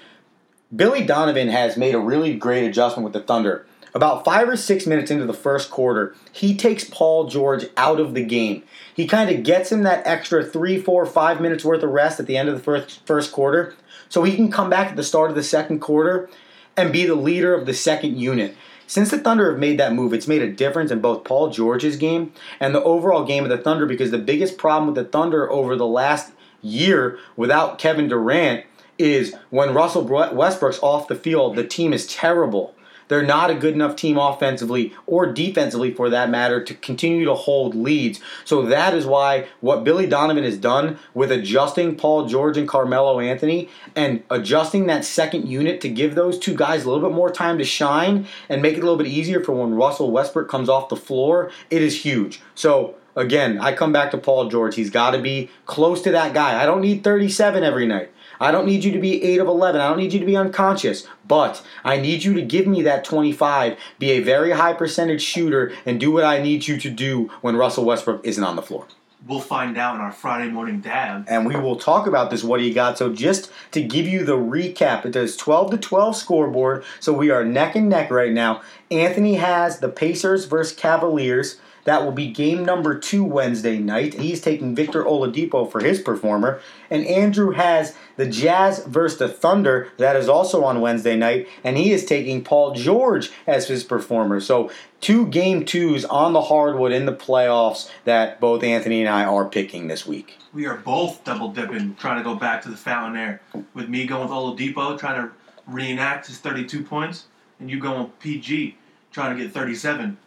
E: Billy Donovan has made a really great adjustment with the Thunder. About five or six minutes into the first quarter, he takes Paul George out of the game. He kind of gets him that extra three, four, five minutes worth of rest at the end of the first, first quarter so he can come back at the start of the second quarter and be the leader of the second unit. Since the Thunder have made that move, it's made a difference in both Paul George's game and the overall game of the Thunder because the biggest problem with the Thunder over the last year without Kevin Durant is when Russell Westbrook's off the field, the team is terrible. They're not a good enough team offensively or defensively for that matter to continue to hold leads. So that is why what Billy Donovan has done with adjusting Paul George and Carmelo Anthony and adjusting that second unit to give those two guys a little bit more time to shine and make it a little bit easier for when Russell Westbrook comes off the floor, it is huge. So again, I come back to Paul George. He's got to be close to that guy. I don't need 37 every night. I don't need you to be 8 of 11. I don't need you to be unconscious. But I need you to give me that 25, be a very high percentage shooter, and do what I need you to do when Russell Westbrook isn't on the floor.
F: We'll find out in our Friday morning dab.
E: And we will talk about this, what he got. So just to give you the recap, it does 12 to 12 scoreboard. So we are neck and neck right now. Anthony has the Pacers versus Cavaliers. That will be game number two Wednesday night. He's taking Victor Oladipo for his performer. And Andrew has the Jazz versus the Thunder. That is also on Wednesday night. And he is taking Paul George as his performer. So two game twos on the hardwood in the playoffs that both Anthony and I are picking this week.
F: We are both double dipping, trying to go back to the fountain air. With me going with Oladipo, trying to reenact his 32 points, and you going PG, trying to get 37.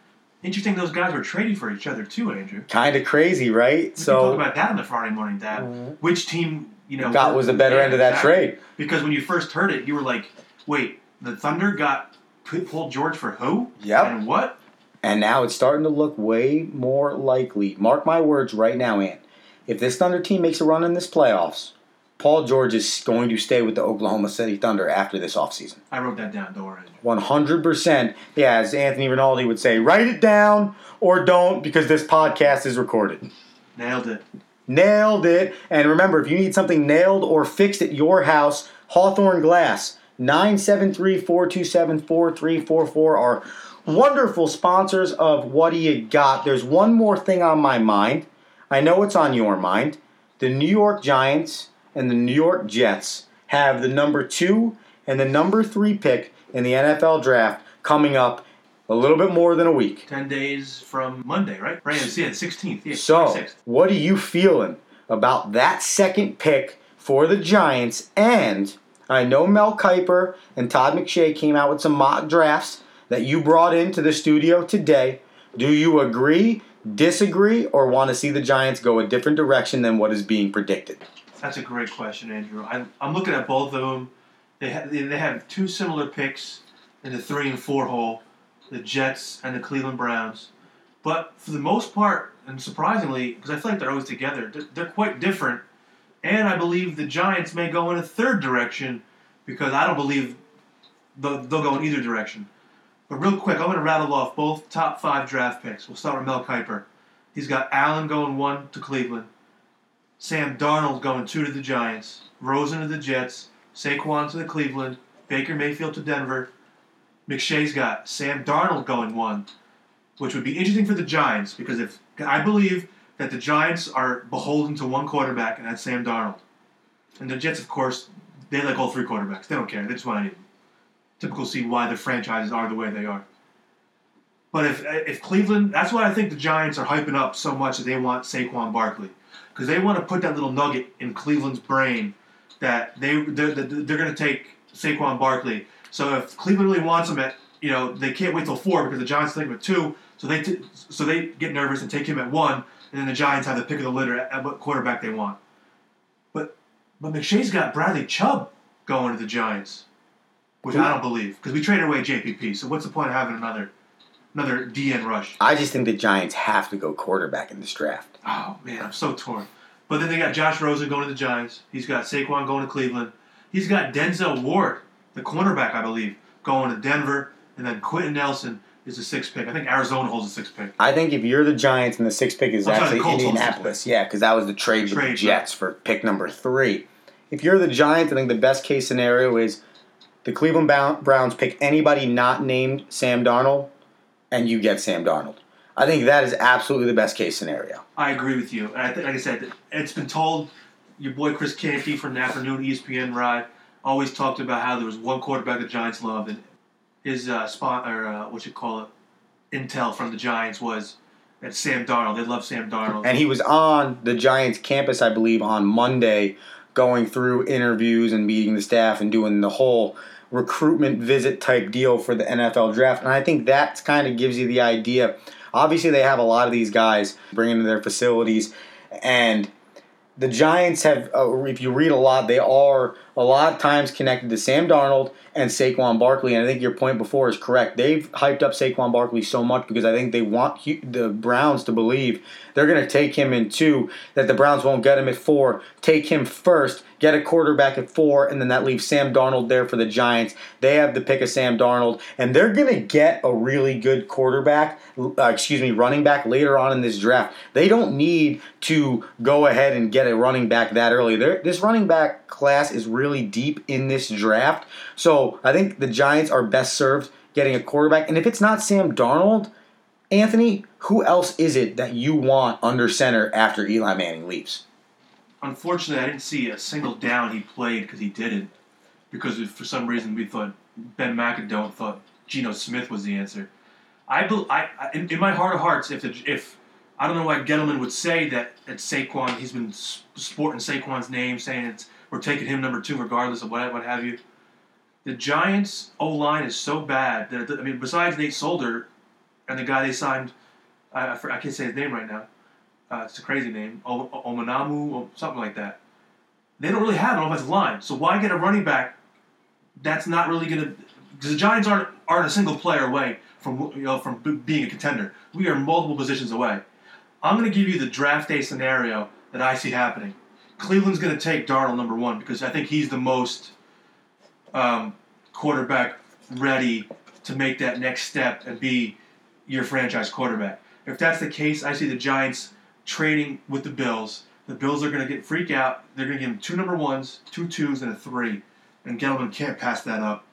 F: Interesting, those guys were trading for each other too, Andrew.
E: Kind of crazy, right?
F: We
E: So
F: about that on the Friday morning dab. Mm-hmm. Which team, you know,
E: got was the better end of that
F: exactly.
E: trade.
F: Because when you first heard it, you were like, "Wait, the Thunder got Paul George for who?
E: Yep.
F: And what?
E: And now it's starting to look way more likely. Mark my words right now, Ant. If this Thunder team makes a run in this playoffs, Paul George is going to stay with the Oklahoma City Thunder after this offseason.
F: I wrote that down. Don't worry.
E: 100%. Yeah, as Anthony Rinaldi would say, write it down or don't because this podcast is recorded.
F: Nailed it.
E: Nailed it. And remember, if you need something nailed or fixed at your house, Hawthorne Glass, 973 427 4344 are wonderful sponsors of What Do You Got. There's one more thing on my mind. I know it's on your mind. The New York Giants and the New York Jets have the number two and the number three pick in the NFL draft coming up a little bit more than a week.
F: Ten days from Monday, right? Right. Yeah, the sixteenth. Yeah,
E: So,
F: 26th.
E: what are you feeling about that second pick for the Giants? And I know Mel Kiper and Todd McShay came out with some mock drafts that you brought into the studio today. Do you agree, disagree, or want to see the Giants go a different direction than what is being predicted?
F: That's a great question, Andrew. I, I'm looking at both of them. They ha- they have two similar picks in the three and four hole, the Jets and the Cleveland Browns. But for the most part, and surprisingly, because I feel like they're always together, they're, they're quite different. And I believe the Giants may go in a third direction because I don't believe they'll, they'll go in either direction. But real quick, I'm going to rattle off both top five draft picks. We'll start with Mel Kiper. He's got Allen going one to Cleveland. Sam Darnold going two to the Giants, Rosen to the Jets, Saquon to the Cleveland, Baker Mayfield to Denver. McShay's got Sam Darnold going one, which would be interesting for the Giants because if I believe that the Giants are beholden to one quarterback and that's Sam Darnold, and the Jets, of course, they like all three quarterbacks. They don't care. They just want to typical see why the franchises are the way they are. But if if Cleveland, that's why I think the Giants are hyping up so much that they want Saquon Barkley. Because they want to put that little nugget in Cleveland's brain that they they're, they're going to take Saquon Barkley. So if Cleveland really wants him at you know they can't wait till four because the Giants take him at two. So they t- so they get nervous and take him at one, and then the Giants have the pick of the litter at, at what quarterback they want. But but McShay's got Bradley Chubb going to the Giants, which I don't believe because we traded away JPP. So what's the point of having another another DN rush?
E: I just think the Giants have to go quarterback in this draft.
F: Oh man, I'm so torn. But then they got Josh Rosen going to the Giants. He's got Saquon going to Cleveland. He's got Denzel Ward, the cornerback, I believe, going to Denver, and then Quenton Nelson is a sixth pick. I think Arizona holds a sixth pick.
E: I think if you're the Giants and the sixth pick is
F: I'm
E: actually
F: the the sixth
E: Indianapolis, yeah, because that was the trade with the
F: Trade,
E: Jets for pick number three. If you're the Giants, I think the best case scenario is the Cleveland Browns pick anybody not named Sam Darnold, and you get Sam Darnold. I think that is absolutely the best case scenario.
F: I agree with you. I like I said, it's been told. Your boy Chris Canty from the afternoon ESPN ride always talked about how there was one quarterback the Giants loved, and his uh, spot or uh, what you call it, intel from the Giants was that Sam Darnold. They love Sam Darnold.
E: And he was on the Giants campus, I believe, on Monday, going through interviews and meeting the staff and doing the whole recruitment visit type deal for the NFL draft. And I think that kind of gives you the idea. Obviously, they have a lot of these guys bringing to their facilities, and the Giants have, uh, if you read a lot, they are a lot of times connected to Sam Darnold and Saquon Barkley. And I think your point before is correct. They've hyped up Saquon Barkley so much because I think they want the Browns to believe they're going to take him in two, that the Browns won't get him at four. Take him first, get a quarterback at four, and then that leaves Sam Darnold there for the Giants. They have the pick of Sam Darnold, and they're going to get a really good quarterback, uh, excuse me, running back later on in this draft. They don't need to go ahead and get a running back that early. They're, this running back class is really deep in this draft. So I think the Giants are best served getting a quarterback. And if it's not Sam Darnold, Anthony, who else is it that you want under center after Eli Manning leaves?
F: Unfortunately, I didn't see a single down he played because he didn't. Because for some reason we thought Ben McAdoo thought Geno Smith was the answer. I, bel I, I in, in my heart of hearts, if the, if I don't know why Gettleman would say that at Saquon, he's been sporting Saquon's name, saying it's we're taking him number two regardless of what what have you. The Giants' O line is so bad that I mean, besides Nate Solder and the guy they signed, I, I, can't say his name right now. Uh, it's a crazy name, o- o- Omanamu or something like that. They don't really have an offensive line, so why get a running back? That's not really gonna. Because the Giants aren't aren't a single player away from you know from b- being a contender. We are multiple positions away. I'm gonna give you the draft day scenario that I see happening. Cleveland's gonna take Darnold number one because I think he's the most um, quarterback ready to make that next step and be your franchise quarterback. If that's the case, I see the Giants trading with the Bills. The Bills are going to get freak out. They're going to give him two number ones, two twos, and a three. And Gettleman can't pass that up.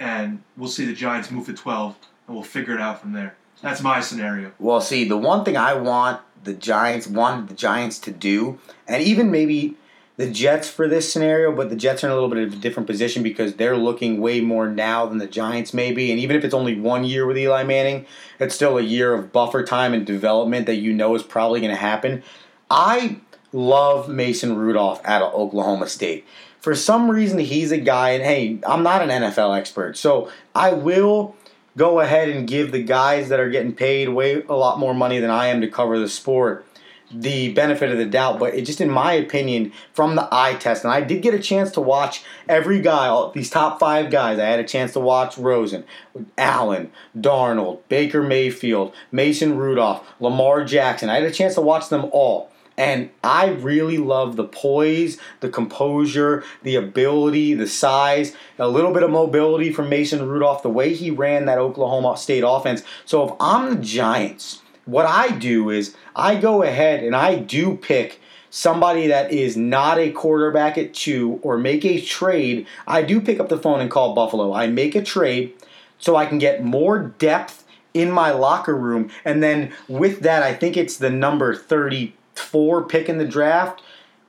F: And we'll see the Giants move to 12, and we'll figure it out from there. That's my scenario.
E: Well, see, the one thing I want the Giants wanted the Giants to do, and even maybe the Jets for this scenario, but the Jets are in a little bit of a different position because they're looking way more now than the Giants may be. And even if it's only one year with Eli Manning, it's still a year of buffer time and development that you know is probably going to happen. I love Mason Rudolph out of Oklahoma State. For some reason, he's a guy, and hey, I'm not an NFL expert, so I will go ahead and give the guys that are getting paid way a lot more money than I am to cover the sport the benefit of the doubt. But it just, in my opinion, from the eye test, and I did get a chance to watch every guy, all these top five guys. I had a chance to watch Rosen, Allen, Darnold, Baker Mayfield, Mason Rudolph, Lamar Jackson. I had a chance to watch them all. And I really love the poise, the composure, the ability, the size, a little bit of mobility from Mason Rudolph, the way he ran that Oklahoma State offense. So if I'm the Giants, what I do is I go ahead and I do pick somebody that is not a quarterback at two or make a trade. I do pick up the phone and call Buffalo. I make a trade so I can get more depth in my locker room. And then with that, I think it's the number 34 pick in the draft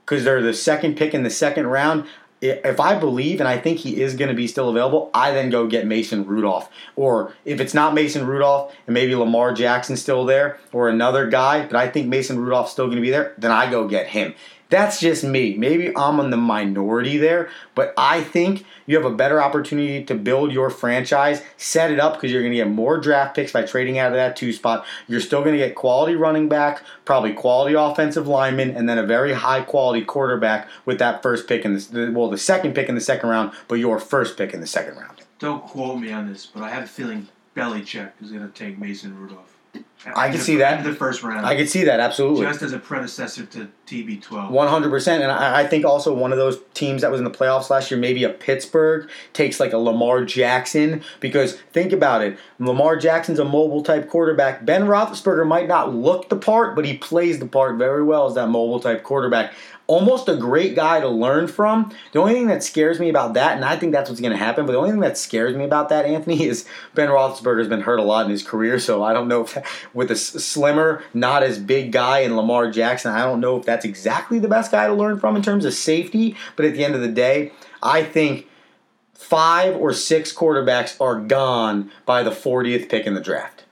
E: because they're the second pick in the second round. If I believe and I think he is going to be still available, I then go get Mason Rudolph. Or if it's not Mason Rudolph and maybe Lamar Jackson still there or another guy, but I think Mason Rudolph's still going to be there, then I go get him. That's just me. Maybe I'm in the minority there, but I think you have a better opportunity to build your franchise, set it up because you're going to get more draft picks by trading out of that two spot. You're still going to get quality running back, probably quality offensive lineman, and then a very high quality quarterback with that first pick in the well, the second pick in the second round, but your first pick in the second round.
F: Don't quote me on this, but I have a feeling Belichick is going to take Mason Rudolph.
E: I can
F: the-
E: see that.
F: in the first round.
E: I could see that absolutely.
F: just as a predecessor to TB12.
E: One hundred percent, and I, I think also one of those teams that was in the playoffs last year, maybe a Pittsburgh, takes like a Lamar Jackson because think about it, Lamar Jackson's a mobile type quarterback. Ben Roethlisberger might not look the part, but he plays the part very well as that mobile type quarterback. Almost a great guy to learn from. The only thing that scares me about that, and I think that's what's going to happen, but the only thing that scares me about that, Anthony, is Ben Roethlisberger's been hurt a lot in his career, so I don't know if with a slimmer, not as big guy in Lamar Jackson, I don't know if that's exactly the best guy to learn from in terms of safety. But at the end of the day, I think five or six quarterbacks are gone by the 40th pick in the draft.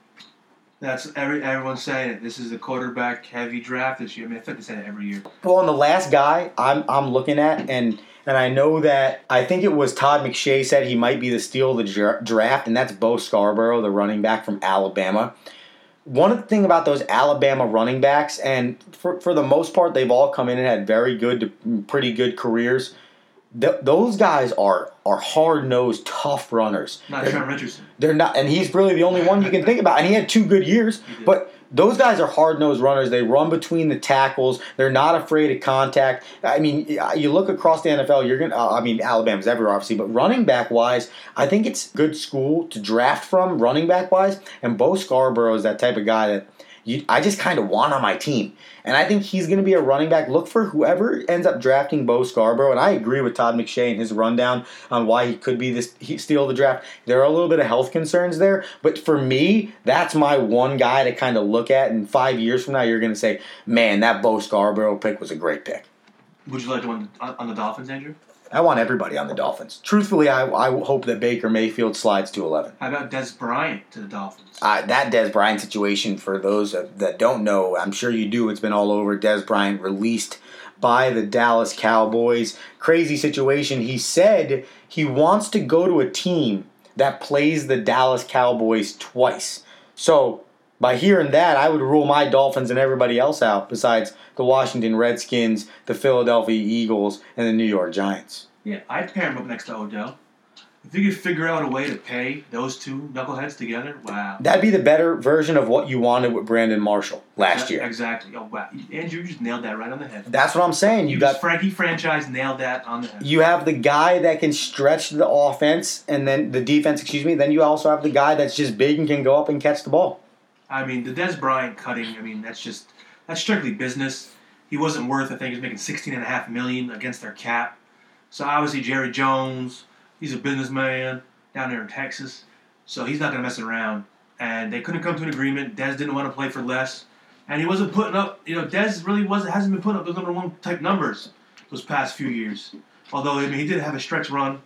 F: That's every everyone's saying it. This is a quarterback heavy draft this year. I mean, I think they say it every year.
E: Well, and the last guy I'm I'm looking at, and and I know that I think it was Todd McShay said he might be the steal of the draft, and that's Bo Scarborough, the running back from Alabama. One thing about those Alabama running backs, and for, for the most part, they've all come in and had very good, pretty good careers. Th- those guys are are hard nosed, tough runners.
F: Not Trent Richardson.
E: they're not, and he's really the only one you can think about. And he had two good years, but those guys are hard nosed runners. They run between the tackles. They're not afraid of contact. I mean, you look across the NFL. You're gonna. Uh, I mean, Alabama's everywhere, obviously, but running back wise, I think it's good school to draft from. Running back wise, and Bo Scarborough is that type of guy that. You, I just kind of want on my team. And I think he's going to be a running back. Look for whoever ends up drafting Bo Scarborough. And I agree with Todd McShay and his rundown on why he could be this he steal the draft. There are a little bit of health concerns there, but for me, that's my one guy to kind of look at. And five years from now, you're going to say, "Man, that Bo Scarborough pick was a great pick."
F: Would you like to on, on the Dolphins, Andrew?
E: I want everybody on the Dolphins. Truthfully, I, I hope that Baker Mayfield slides to 11.
F: How about Dez Bryant to the Dolphins?
E: Uh, that Dez Bryant situation, for those that, that don't know, I'm sure you do. It's been all over. Dez Bryant released by the Dallas Cowboys. Crazy situation. He said he wants to go to a team that plays the Dallas Cowboys twice. So, by hearing that, I would rule my Dolphins and everybody else out besides the Washington Redskins, the Philadelphia Eagles, and the New York Giants.
F: Yeah, I'd pair him up next to Odell. If you could figure out a way to pay those two knuckleheads together, wow.
E: That'd be the better version of what you wanted with Brandon Marshall last year.
F: Exactly. Oh wow, Andrew, just nailed that right on the head.
E: That's what I'm saying.
F: You
E: You got
F: Frankie franchise nailed that on the head.
E: you have the guy that can stretch the offense and then the defense, excuse me. Then you also have the guy that's just big and can go up and catch the ball.
F: I mean, the Dez Bryant cutting. I mean, that's just that's strictly business. He wasn't worth. I think he was making sixteen and a half million against their cap. So obviously Jerry Jones, he's a businessman down there in Texas. So he's not to mess around. And they couldn't come to an agreement. Dez didn't want to play for less, and he wasn't putting up. You know, Dez really wasn't hasn't been putting up those number one type numbers those past few years. Although I mean, he did have a stretch run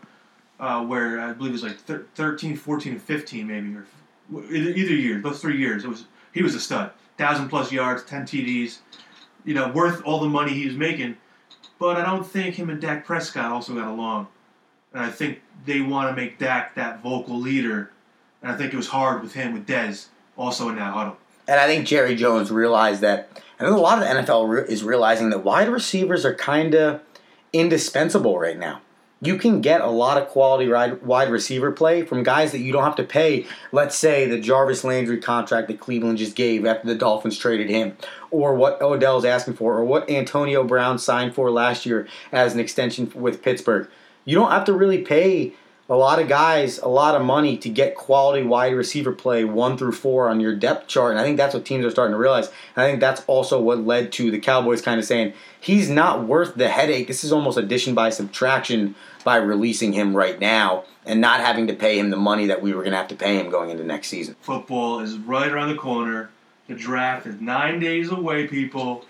F: uh, where I believe it was like thir- 13, 14, and 15 maybe, or either, year, those three years. It was he was a stud, thousand plus yards, ten TDs, you know, worth all the money he was making. But I don't think him and Dak Prescott also got along, and I think they want to make Dak that vocal leader, and I think it was hard with him with Dez also in that huddle.
E: And I think Jerry Jones realized that. I think a lot of the NFL re- is realizing that wide receivers are kind of indispensable right now. You can get a lot of quality wide receiver play from guys that you don't have to pay. Let's say the Jarvis Landry contract that Cleveland just gave after the Dolphins traded him, or what Odell's asking for, or what Antonio Brown signed for last year as an extension with Pittsburgh. You don't have to really pay a lot of guys a lot of money to get quality wide receiver play one through four on your depth chart. And I think that's what teams are starting to realize. And I think that's also what led to the Cowboys kind of saying he's not worth the headache. This is almost addition by subtraction by releasing him right now and not having to pay him the money that we were going to have to pay him going into next season.
F: Football is right around the corner. The draft is nine days away, people.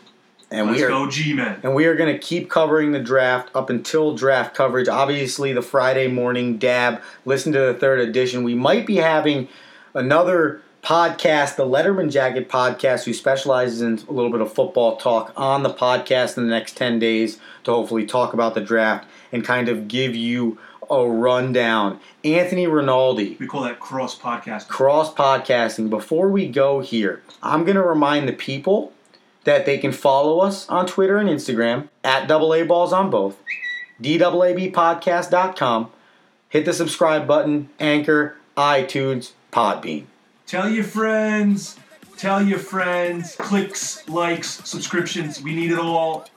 E: And
F: Let's
E: we are
F: go, G-Men.
E: and we are going to keep covering the draft up until draft coverage. Obviously, the Friday morning dab. Listen to the third edition. We might be having another podcast, the Letterman Jacket podcast, who specializes in a little bit of football talk on the podcast in the next 10 days to hopefully talk about the draft and kind of give you a rundown. Anthony Rinaldi,
F: We call that cross podcast.
E: cross podcasting. Before we go here, I'm going to remind the people that they can follow us on Twitter and Instagram at double A balls on both, DAABpodcast.com. Hit the subscribe button, Anchor, iTunes, Podbean.
F: Tell your friends. Tell your friends. Clicks, likes, subscriptions. We need it all.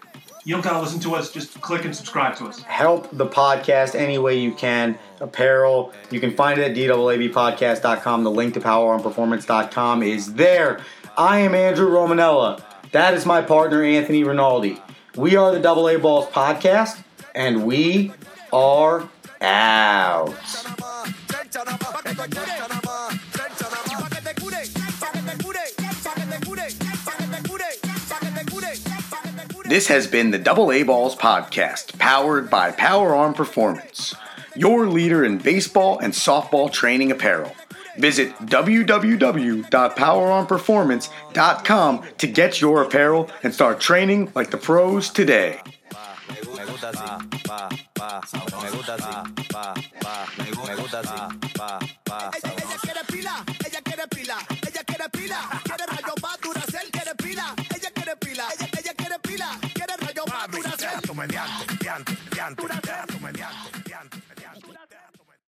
F: You don't gotta listen to us. Just click and subscribe to us.
E: Help the podcast any way you can. Apparel, you can find it at DAABpodcast.com. The link to PowerOnPerformance.com is there. I am Andrew Romanella. That is my partner, Anthony Rinaldi. We are the Double A Balls Podcast, and we are out. This has been the Double A Balls Podcast, powered by Power Arm Performance, your leader in baseball and softball training apparel. Visit www.poweronperformance.com to get your apparel and start training like the pros today.
G: Me gusta así, pa,